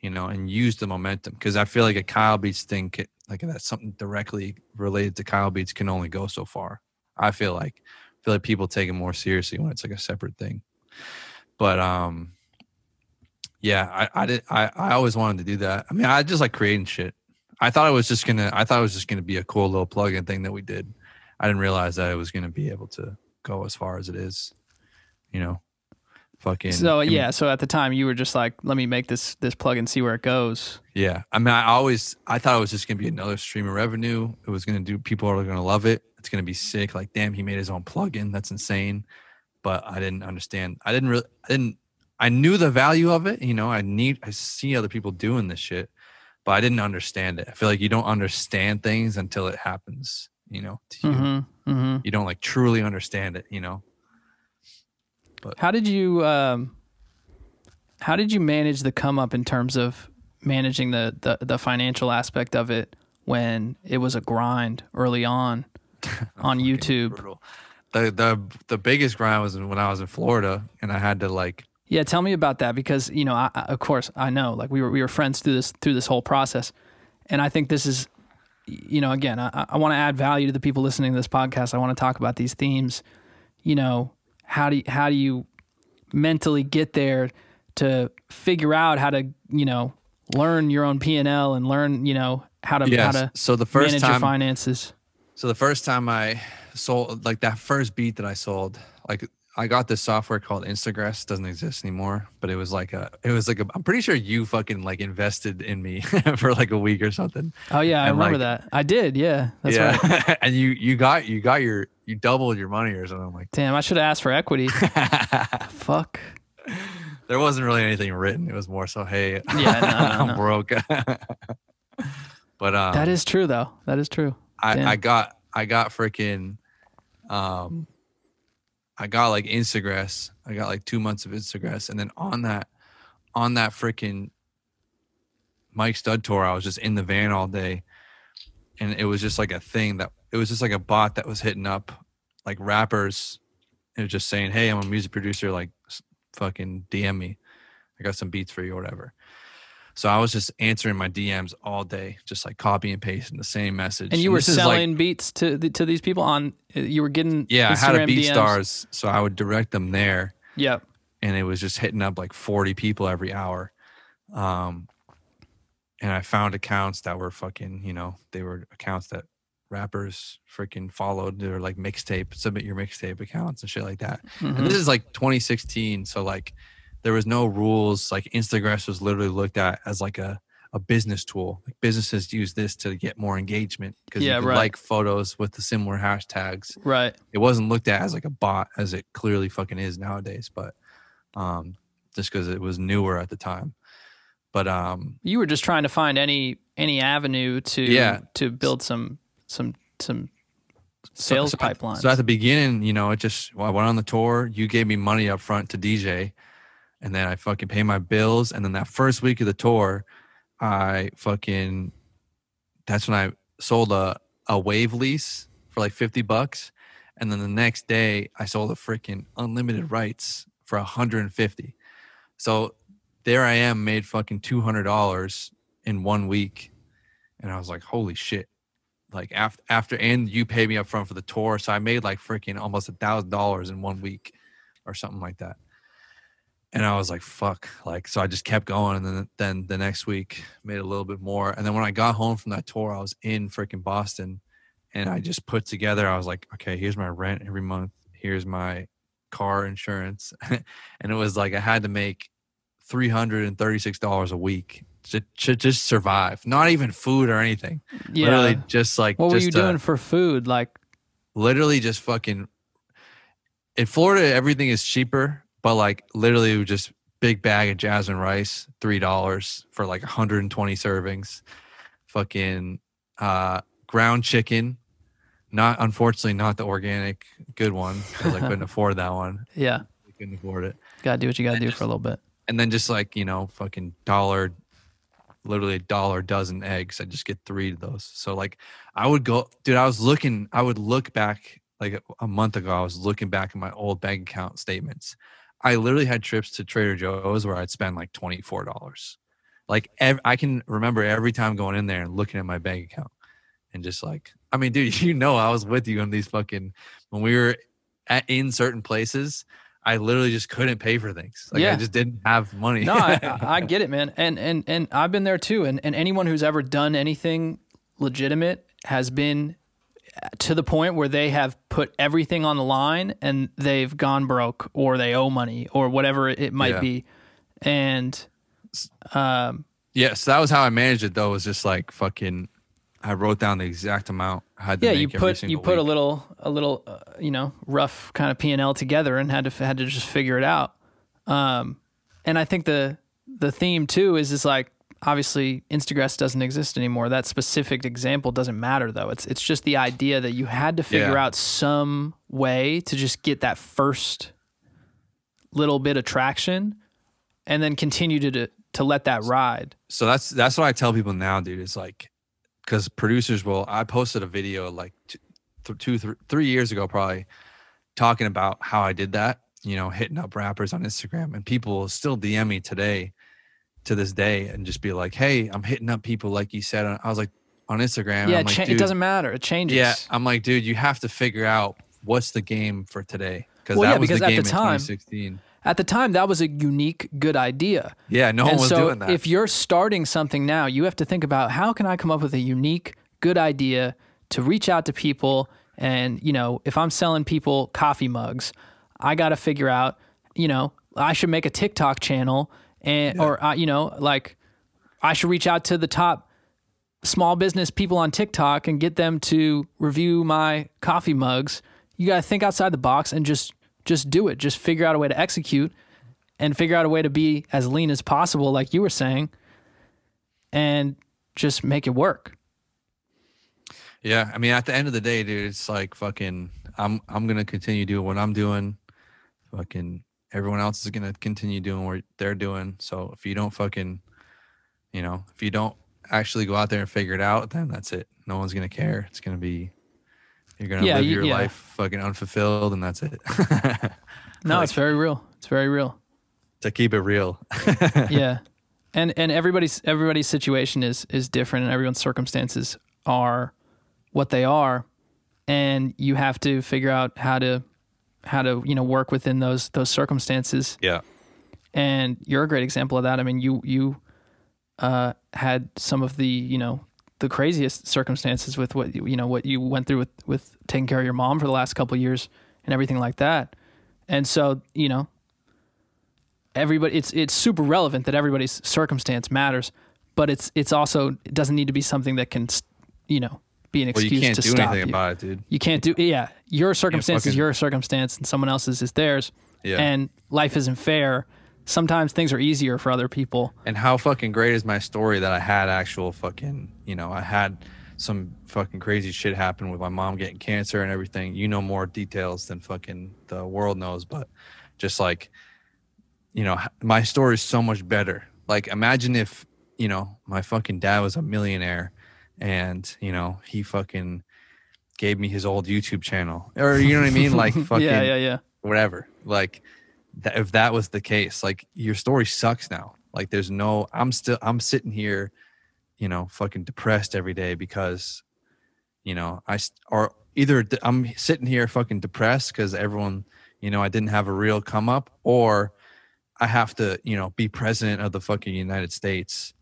you know and use the momentum because i feel like a kyle beats thing like that's something directly related to kyle beats can only go so far. I feel like I feel like people take it more seriously when it's like a separate thing. But um yeah i i did i, I always wanted to do that. I mean i just like creating shit. I thought it was just gonna i thought it was just gonna be a cool little plug-in thing that we did. I didn't realize that it was gonna be able to go as far as it is you know fucking so yeah so at the time you were just like let me make this this plug and see where it goes. Yeah i mean i always i thought it was just gonna be another stream of revenue. It was gonna do people are gonna love it. It's gonna be sick. Like damn he made his own plugin. That's insane. But i didn't understand. I didn't really i didn't i knew the value of it you know i need i see other people doing this shit but i didn't understand it. I feel like you don't understand things until it happens you know to you mm-hmm, mm-hmm. you don't like truly understand it you know How did you um, how did you manage the come up in terms of managing the, the the financial aspect of it when it was a grind early on on YouTube? brutal. the the the biggest grind was when i was in florida and i had to like Yeah, tell me about that because you know, I, of course, I know like we were we were friends through this through this whole process, and I think this is, you know, again, I, I want to add value to the people listening to this podcast. I want to talk about these themes. You know, how do you, how do you mentally get there to figure out how to you know learn your own P and L and learn you know how to how to So the first manage your finances. so the first time I sold, like that first beat that I sold, like I got this software called Instagress. Doesn't exist anymore, but it was like a, it was like a. I'm pretty sure you fucking like invested in me for like a week or something. Oh yeah, I remember like- that. I did. Yeah, that's yeah, right. and you you got you got your you doubled your money or something like. Damn, I should have asked for equity. Fuck. there wasn't really anything written. It was more so, hey, Yeah, no, no, I'm no. broke. but um, That is true, though. That is true. Damn. I, I got I got freaking um I got like Instagress. I got like two months of Instagress. And then on that on that freaking Mike Stud tour, I was just in the van all day. And it was just like a thing that it was just like a bot that was hitting up like rappers. Was just saying, Hey, I'm a music producer, like fucking DM me. I got some beats for you or whatever. So I was just answering my DMs all day, just like copy and pasting the same message. And you were this is, like- selling beats to the, to these people on. You were getting yeah, I had a Beat DMs. Stars, so I would direct them there. Yep. and it was just hitting up like 40 people every hour. Um, and I found accounts that were fucking, you know, they were accounts that rappers freaking followed. They were like mixtape, submit your mixtape accounts and shit like that. Mhm. And this is like 2016. So like there was no rules. Like Instagram was literally looked at as like a, a business tool. Like businesses use this to get more engagement because Yeah, you could right. like photos with the similar hashtags Right. it wasn't looked at as like a bot as it clearly fucking is nowadays but um just because it was newer at the time but um You were just trying to find any any avenue to Yeah. to build some some some sales so, at- pipelines. so at the beginning you know it just well, i went on the tour you gave me money up front to dj and then i fucking pay my bills and then that first week of the tour i fucking that's when i sold a a WAV lease for like 50 bucks and then the next day i sold a freaking unlimited rights for 150 so there i am made fucking $200 in one week and i was like holy shit. Like after after and you paid me up front for the tour so i made like freaking almost a thousand dollars in one week or something like that and i was like fuck. Like so i just kept going and then then the next week made a little bit more. And then when i got home from that tour i was in freaking boston and i just put together i was like okay here's my rent every month. Here's my car insurance. And it was like i had to make $336 a week to, to just survive not even food or anything. Yeah. literally just like what were you to- doing uh, for food? Like literally just fucking in Florida everything is cheaper, but like literally it was just big bag of jasmine rice, three dollars for like 120 servings. Fucking uh ground chicken. Not unfortunately not the organic good one because I couldn't afford that one. yeah, I couldn't afford it. gotta do what you gotta And do just- for a little bit. And then just like, you know, fucking dollar literally a dollar dozen eggs. I just get three of those. So like I would go dude, I was looking, I would look back like a- a month ago, I was looking back at my old bank account statements. I literally had trips to Trader Joe's where I'd spend like twenty four dollars. Like ev- I can remember every time going in there and looking at my bank account and just like, I mean, dude, you know, I was with you on these fucking when we were at, in certain places. I literally just couldn't pay for things. Like Yeah. I just didn't have money. No, I, I I get it, man. And and and I've been there too. And and anyone who's ever done anything legitimate has been to the point where they have put everything on the line and they've gone broke or they owe money or whatever it might Yeah. be. And um Yeah, so that was how I managed it though. Was just like fucking. I wrote down the exact amount I had to yeah, you put you put a little a little uh, you know rough kind of P and L together and had to had to just figure it out. Um, and I think the the theme too is is like obviously Instagram doesn't exist anymore. That specific example doesn't matter though. It's it's just the idea that you had to figure Yeah. out some way to just get that first little bit of traction, and then continue to to, to let that ride. So that's that's what I tell people now, dude. It's like, because producers will. I posted a video like two, th- two thr- three years ago, probably talking about how I did that. You know, hitting up rappers on Instagram, and people still DM me today, to this day, and just be like, "Hey, I'm hitting up people like you said." I was like on Instagram. yeah, I'm it, like, cha- it doesn't matter. It changes. Yeah, I'm like, dude, you have to figure out what's the game for today because Well, that yeah, was because the at the game time- in 2016. At the time, that was a unique, good idea. Yeah, no one was so doing that. if you're starting something now, you have to think about how can I come up with a unique, good idea to reach out to people. And you know, if I'm selling people coffee mugs, I got to figure out, you know, I should make a TikTok channel, and or uh, you know, like I should reach out to the top small business people on TikTok and get them to review my coffee mugs. You got to think outside the box and just just do it. Just figure out a way to execute and figure out a way to be as lean as possible like you were saying and just make it work. yeah, I mean, at the end of the day, dude, it's like fucking. I'm I'm gonna continue doing what I'm doing. Fucking everyone else is gonna continue doing what they're doing. So if you don't fucking, you know, if you don't actually go out there and figure it out, then that's it. No one's gonna care. It's gonna be. You're gonna Yeah, live you- your yeah. life fucking unfulfilled, and that's it. No, Like- it's very real. It's very real. to keep it real. yeah. And and everybody's everybody's situation is is different and everyone's circumstances are what they are and you have to figure out how to how to, you know, work within those those circumstances. Yeah. And you're a great example of that. I mean, you you uh had some of the, you know, the craziest circumstances with what you know what you went through with with taking care of your mom for the last couple of years and everything like that. And so, you know, everybody it's it's super relevant that everybody's circumstance matters, but it's it's also it doesn't need to be something that can you know be an Well, excuse you can't to do stop anything you. about it, dude. You can't do yeah. Your circumstance is your circumstance and someone else's is theirs. Yeah. And life isn't fair. Sometimes things are easier for other people. And how fucking great is my story that I had actual fucking, you know, I had some fucking crazy shit happen with my mom getting cancer and everything. You know more details than fucking the world knows, but just like, you know, my story is so much better. Like, imagine if, you know, my fucking dad was a millionaire and, you know, he fucking gave me his old YouTube channel or, you know what I mean? Like, fucking yeah, yeah, yeah. whatever. Like that, if that was the case, like your story sucks now. Like there's no I'm still I'm sitting here, you know, fucking depressed every day because you know, I or either d- I'm sitting here fucking depressed cuz everyone, you know, I didn't have a real come up or I have to, you know, be president of the fucking United States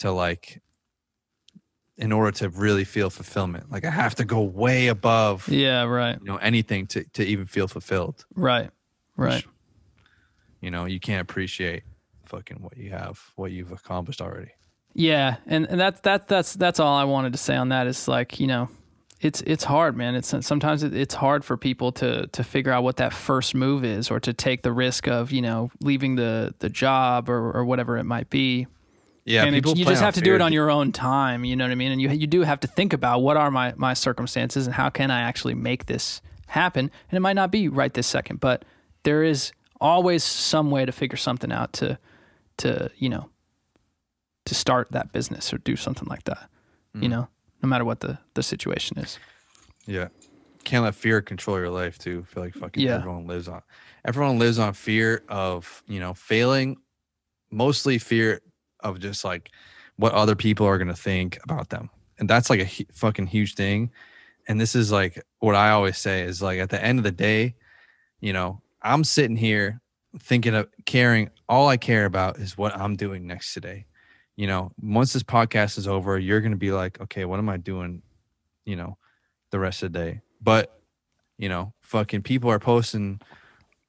to like in order to really feel fulfillment. Like I have to go way above Yeah, right. you know anything to to even feel fulfilled Right. Right. you know you can't appreciate fucking what you have what you've accomplished already Yeah, and, and that's that's that's that's all I wanted to say on that is like you know, it's it's hard, man. It's sometimes it's hard for people to to figure out what that first move is, or to take the risk of you know leaving the the job or or whatever it might be. Yeah and it- you just have to do it on your own time. You know what I mean? And you you do have to think about what are my my circumstances and how can I actually make this happen. And it might not be right this second, but there is always some way to figure something out to to you know to start that business or do something like that. Mm. You know, no matter what the the situation is. yeah can't let fear control your life too I feel like fucking Yeah. everyone lives on everyone lives on fear of you know failing mostly fear of just like what other people are going to think about them. And that's like a fucking huge thing. And this is like what i always say is like at the end of the day you know i'm sitting here thinking of caring all i care about is what i'm doing next today. You know once this podcast is over you're going to be like okay what am i doing you know the rest of the day? But you know fucking people are posting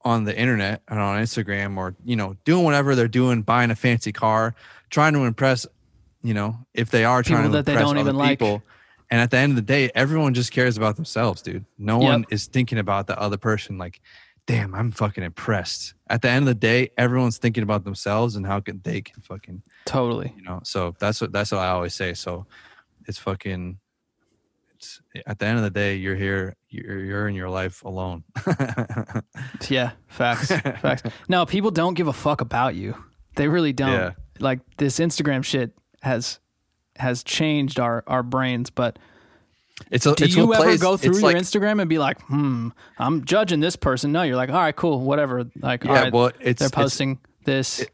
on the internet and on instagram or you know doing whatever they're doing buying a fancy car trying to impress you know if they are trying to that they impress don't even like. people and at the end of the day everyone just cares about themselves dude no Yep. one is thinking about the other person like damn i'm fucking impressed at the end of the day everyone's thinking about themselves and how can they can fucking Totally. you know so that's what that's what i always say so it's fucking at the end of the day you're here you're you're in your life alone Yeah, facts. facts. No, people don't give a fuck about you. They really don't. Yeah. Like this Instagram shit has has changed our our brains, but it's a do it's you ever go through your like, Instagram and be like, "Hmm, I'm judging this person." No, you're like, "All right, cool, whatever." Like, all yeah right, well it's they're it's- posting this.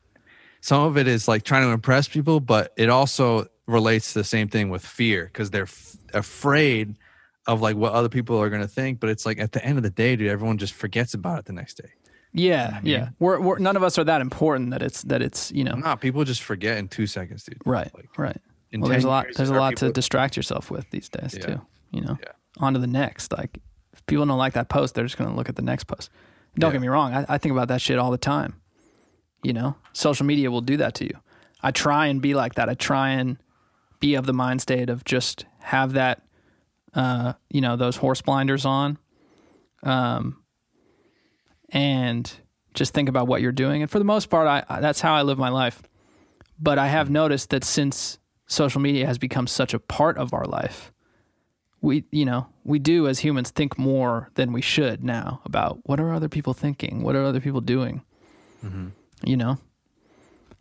some of it is like trying to impress people but it also relates to the same thing with fear because they're f- afraid of like what other people are going to think but it's like at the end of the day dude everyone just forgets about it the next day yeah, yeah. We're, we're none of us are that important that it's that it's you know no people just forget in two seconds dude right, like right. Well, there's 10 a lot. There's a lot to distract yourself with these days Yeah. too. You know, Yeah. on to the next. Like, if people don't like that post, they're just going to look at the next post. Don't Yeah. get me wrong. I, I think about that shit all the time. You know, social media will do that to you. I try and be like that. I try and be of the mind state of just have that, uh, you know, those horse blinders on, um, and just think about what you're doing. And for the most part, I, I that's how I live my life. But I have noticed that since social media has become such a part of our life, we, you know, we do as humans think more than we should now about what are other people thinking? What are other people doing? You know?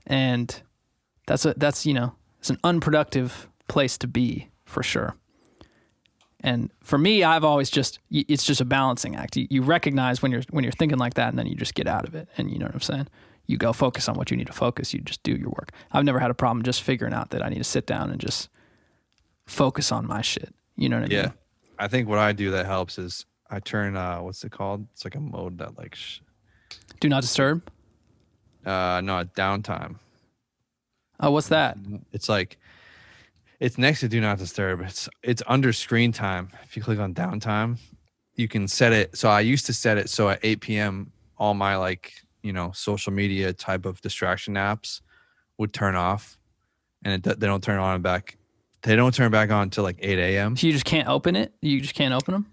And that's a, that's, you know, it's an unproductive place to be for sure. And for me, I've always just it's just a balancing act. You, you recognize when you're, when you're thinking like that and then you just get out of it. And you know what I'm saying? you go focus on what you need to focus. You just do your work. I've never had a problem just figuring out that I need to sit down and just focus on my shit. You know what I Yeah. mean? Yeah. I think what I do that helps is I turn uh what's it called? It's like a mode that like sh- Do not disturb. uh no downtime. Oh, what's that? It's like it's next to do not disturb. It's it's under screen time. If you click on downtime, you can set it. So I used to set it so at 8 p.m. all my like you know social media type of distraction apps would turn off, and it, they don't turn on and back. They don't turn back on until like 8 a.m. So you just can't open it. You just can't open them.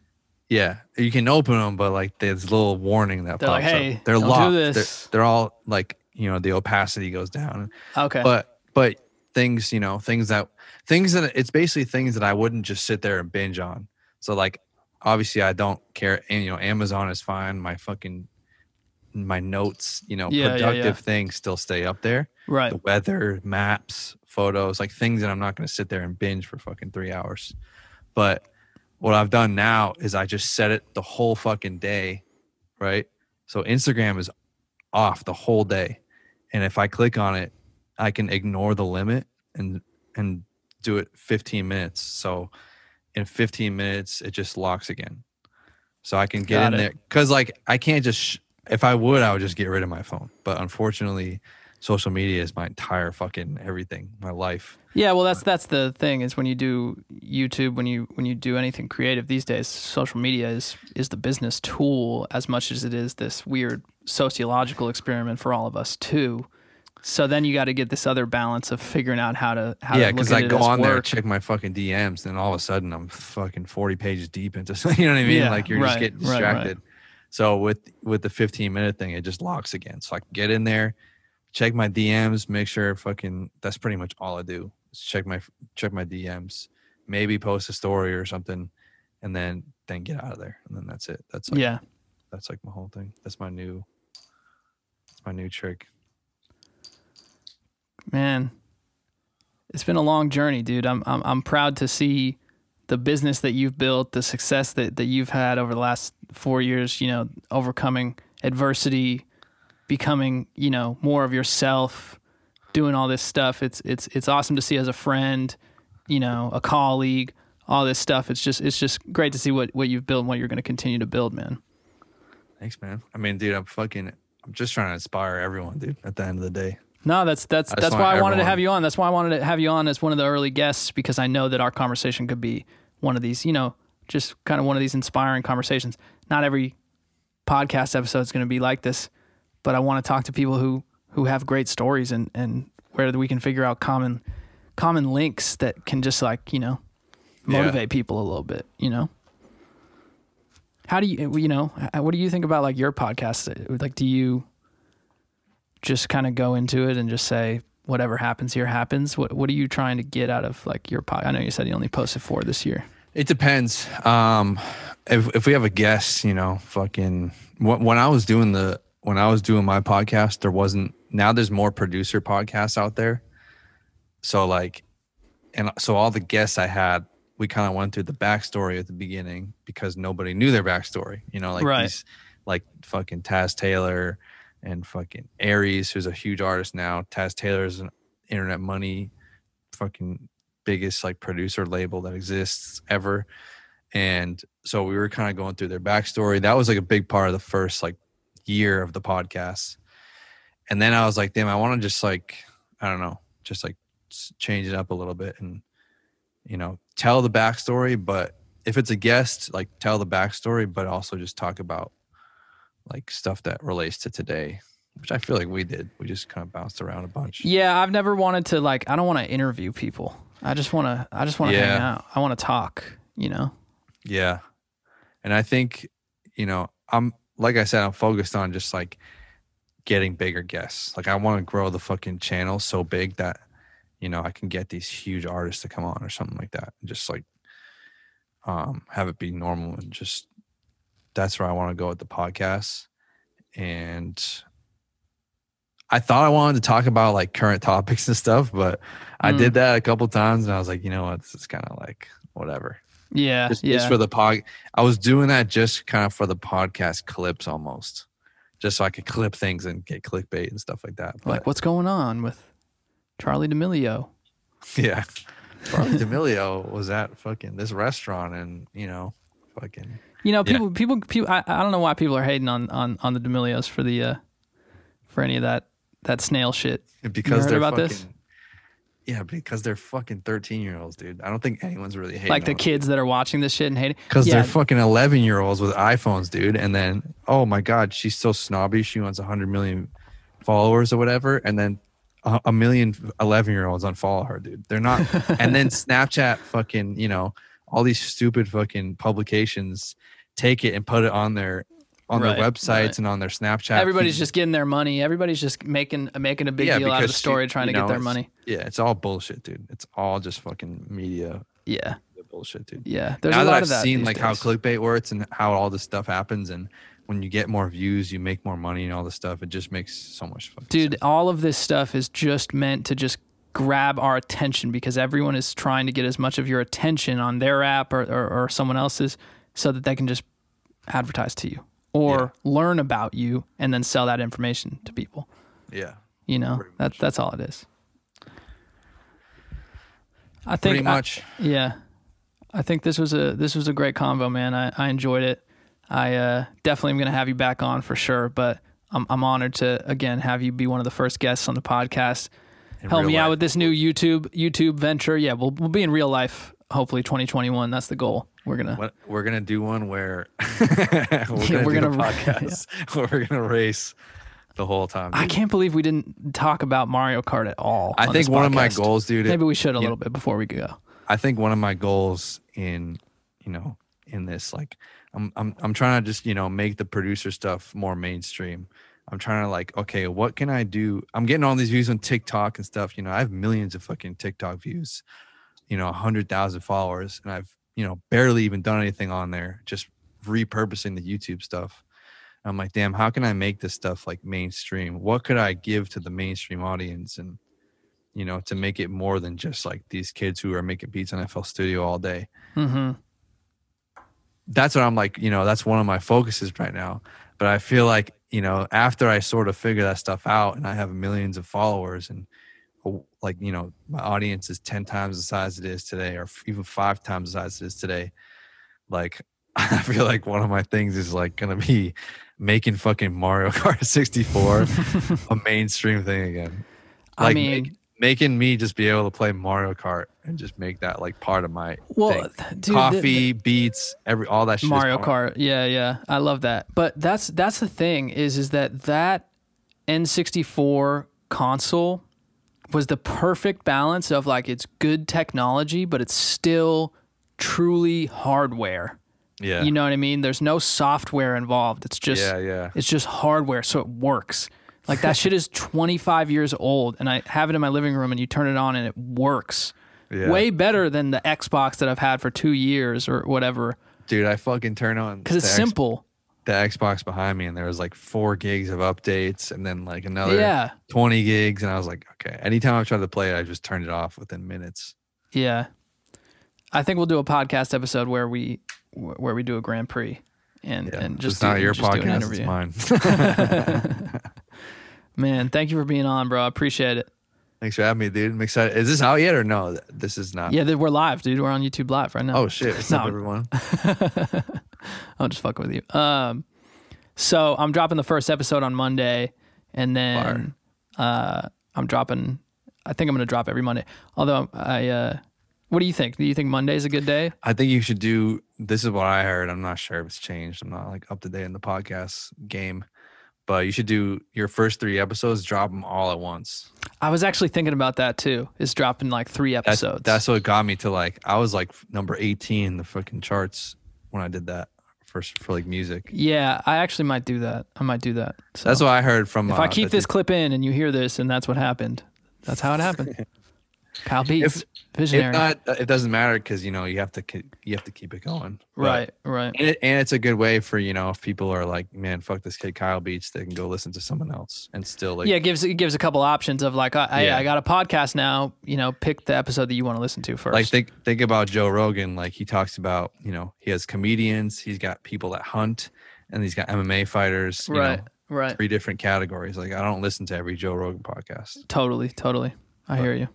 Yeah, you can open them, but like there's a little warning that They're like, pops "Hey, up. They're locked. this." They're, they're all like you know the opacity goes down. Okay. but but things you know things that things that it's basically things that i wouldn't just sit there and binge on. So like obviously i don't care and you know amazon is fine. My fucking my notes you know Yeah, yeah, productive yeah. things still stay up there. Right. the weather maps photos like things that i'm not going to sit there and binge for fucking three hours. But what i've done now is i just set it the whole fucking day right? So instagram is off the whole day. And if i click on it i can ignore the limit and and do it 15 minutes so in 15 minutes it just locks again so i can get Got in it. there because like i can't just sh- if i would i would just get rid of my phone but unfortunately social media is my entire fucking everything my life Yeah, well, that's that's the thing is when you do YouTube, when you when you do anything creative these days, social media is is the business tool as much as it is this weird sociological experiment for all of us too. So then you got to get this other balance of figuring out how to how yeah because i go on there check my fucking dms then all of a sudden i'm fucking 40 pages deep into something. you know what i mean? Yeah, like you're right, just getting right, right. distracted. So with with the 15 minute thing it just locks again. So i can get in there check my dms make sure fucking that's pretty much all i do is check my check my dms maybe post a story or something and then then get out of there and then that's it. That's like Yeah, that's like my whole thing. That's my new that's my new trick man, it's been a long journey, dude. I'm I'm I'm proud to see the business that you've built, the success that that you've had over the last four years. You know, overcoming adversity, becoming you know more of yourself, doing all this stuff. It's it's it's awesome to see as a friend, you know, a colleague, all this stuff. It's just it's just great to see what what you've built and what you're going to continue to build, man. thanks man i mean dude i'm fucking i'm just trying to inspire everyone dude at the end of the day No, that's that's that's why I wanted to have you on. That's why I wanted to have you on as one of the early guests because I know that our conversation could be one of these, you know, just kind of one of these inspiring conversations. Not every podcast episode is going to be like this, but I want to talk to people who who have great stories and and where we can figure out common common links that can just like, you know, Yeah. motivate people a little bit, you know. How do you you know, what do you think about like your podcast? Like do you just kind of go into it and just say whatever happens here happens what what are you trying to get out of like your pod i know you said you only posted four this year It depends. Um, if if we have a guest, you know, fucking when, when I was doing the when I was doing my podcast, there wasn't. Now there's more producer podcasts out there. So like, and so all the guests I had, we kind of went through the backstory at the beginning because nobody knew their backstory. You know, like Right. these, like fucking Taz Taylor and fucking Aries, who's a huge artist now. Taz Taylor is an internet money, fucking biggest like producer label that exists ever. And so we were kind of going through their backstory. That was like a big part of the first like year of the podcast. And then I was like, damn, I want to just like, I don't know, just like change it up a little bit and, you know, tell the backstory. But if it's a guest, like tell the backstory, but also just talk about like stuff that relates to today, which I feel like we did. We just kind of bounced around a bunch. yeah i've never wanted to like i don't want to interview people i just want to i just want to hang out i want to talk you know Yeah. And I think, you know, I'm like I said, I'm focused on just like getting bigger guests. Like I want to grow the fucking channel so big that, you know, I can get these huge artists to come on or something like that. And just like um have it be normal and just that's where I want to go with the podcast. And I thought I wanted to talk about like current topics and stuff, but I Mm. did that a couple times and I was like, you know what, this is kind of like whatever yeah just, yeah just for the pod. I was doing that just kind of for the podcast clips almost, just so I could clip things and get clickbait and stuff like that. But Like, what's going on with Charli D'Amelio? yeah, Charli D'Amelio was at fucking this restaurant, and you know, fucking You know, Yeah. people, people, people. I, I don't know why people are hating on on on the D'Amelios for the uh for any of that that snail shit. because heard they're about fucking. this? Yeah, because they're fucking thirteen year olds, dude. I don't think anyone's really hating Like the kids that are watching this shit and hating. because yeah, they're fucking 11 year olds with iPhones, dude. And then, oh my God, she's so snobby. She wants 100 million followers or whatever. And then a, a million 11 year olds unfollow her, dude. They're not. and then Snapchat fucking, you know, all these stupid fucking publications take it and put it on their on Right, their websites right. and on their Snapchat. everybody's just getting their money. Everybody's just making making a big Yeah, deal out of the story, trying to you get their money. Yeah, it's all bullshit, dude. It's all just fucking media Yeah, bullshit, dude. yeah. There's now a that lot I've of that seen like how clickbait works and how all this stuff happens, and when you get more views, you make more money and all this stuff. It just makes so much fucking dude sense. all of this stuff is just meant to just grab our attention because everyone is trying to get as much of your attention on their app or, or, or someone else's so that they can just advertise to you or learn about you and then sell that information to people. Yeah, you know Pretty that's all it is. I think pretty I- much. yeah. I think this was a this was a great convo man. I, I enjoyed it. I uh, definitely am going to have you back on for sure but I'm, I'm honored to again have you be one of the first guests on the podcast help me out with this new YouTube YouTube venture. Yeah, we'll we'll be in real life. Hopefully, 2021. That's the goal. We're gonna. What, we're gonna do one where we're gonna we're do gonna- podcast where we're gonna race the whole time. I can't believe we didn't talk about Mario Kart at all. I on think one of my goals, dude. Maybe we should a little bit before we go. I think one of my goals in, you know, in this, like, I'm, I'm, I'm trying to just, you know, make the producer stuff more mainstream. I'm trying to like, okay, what can I do? I'm getting all these views on TikTok and stuff. You know, I have millions of fucking TikTok views, you know, a hundred thousand followers, and I've, you know, barely even done anything on there, just repurposing the YouTube stuff. I'm like, damn, how can I make this stuff like mainstream? What could I give to the mainstream audience and, you know, to make it more than just like these kids who are making beats on FL Studio all day? hmm That's what I'm like, you know, that's one of my focuses right now. But I feel like, you know, after I sort of figure that stuff out and I have millions of followers and oh, like, you know, my audience is 10 times the size it is today or even five times the size it is today, like, I feel like one of my things is like going to be making fucking Mario Kart 64 a mainstream thing again. I Like mean, make- making me just be able to play Mario Kart and just make that like part of my well, dude, the- coffee, beats, every all that shit. Mario Kart. Yeah, yeah. I love that. But that's that's the thing is is that that N64 console was the perfect balance of like it's good technology but it's still truly hardware. Yeah. You know what I mean? There's no software involved. It's just yeah, yeah. it's just hardware so it works. Like that shit is 25 years old and I have it in my living room and you turn it on and it works. Yeah. Way better than the Xbox that I've had for 2 years or whatever Dude, I fucking turn on cuz it's X- simple. the Xbox behind me and there was like 4 gigs of updates and then like another Yeah. 20 gigs and I was like, okay. Anytime I tried to play it, I just turned it off within minutes. Yeah. I think we'll do a podcast episode where we where we do a Grand Prix and Yeah. and just it's not do, your just podcast, it's interview. mine. Man, thank you for being on, bro. I appreciate it. Thanks for having me, dude. I'm excited. Is this out yet or no? This is not. Yeah, we're live, dude. We're on YouTube live right now. Oh shit. What's No. up, everyone? I'm just fucking with you. Um, so I'm dropping the first episode on Monday, and then uh, I'm dropping. I think I'm gonna drop every Monday. Although I, uh, what do you think? Do you think Monday's a good day? I think you should do this is what I heard. I'm not sure if it's changed. I'm not like up to date in the podcast game. But you should do your first three episodes, drop them all at once. I was actually thinking about that too. Is dropping like three episodes. that's what got me to like I was like number 18 in the fucking charts when I did that first for like music. yeah, I actually might do that. I might do that. So That's what I heard from. if uh, I keep this clip in and you hear this and that's what happened, that's how it happened. Kyle Beats, visionary. If not, uh, it doesn't matter because you know you have to you have to keep it going. But- right, right. And, it, and it's a good way for you know if people are like, man, fuck this kid Kyle Beats, they can go listen to someone else and still like, yeah, it gives it gives a couple options of like, hey, Yeah. I got a podcast now. You know, pick the episode that you want to listen to first. like think think about Joe Rogan. Like he talks about you know he has comedians, he's got people that hunt, and he's got MMA fighters. You right, know, Right. three different categories. Like I don't listen to every Joe Rogan podcast. Totally, totally. I hear you.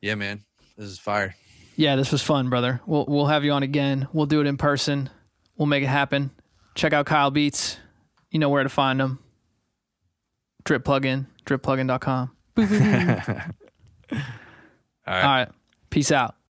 Yeah, man, this is fire. Yeah, this was fun, brother. We'll we'll have you on again. We'll do it in person. We'll make it happen. Check out Kyle Beats. You know where to find them. Drip plugin, dripplugin.com. All right. All right. Peace out.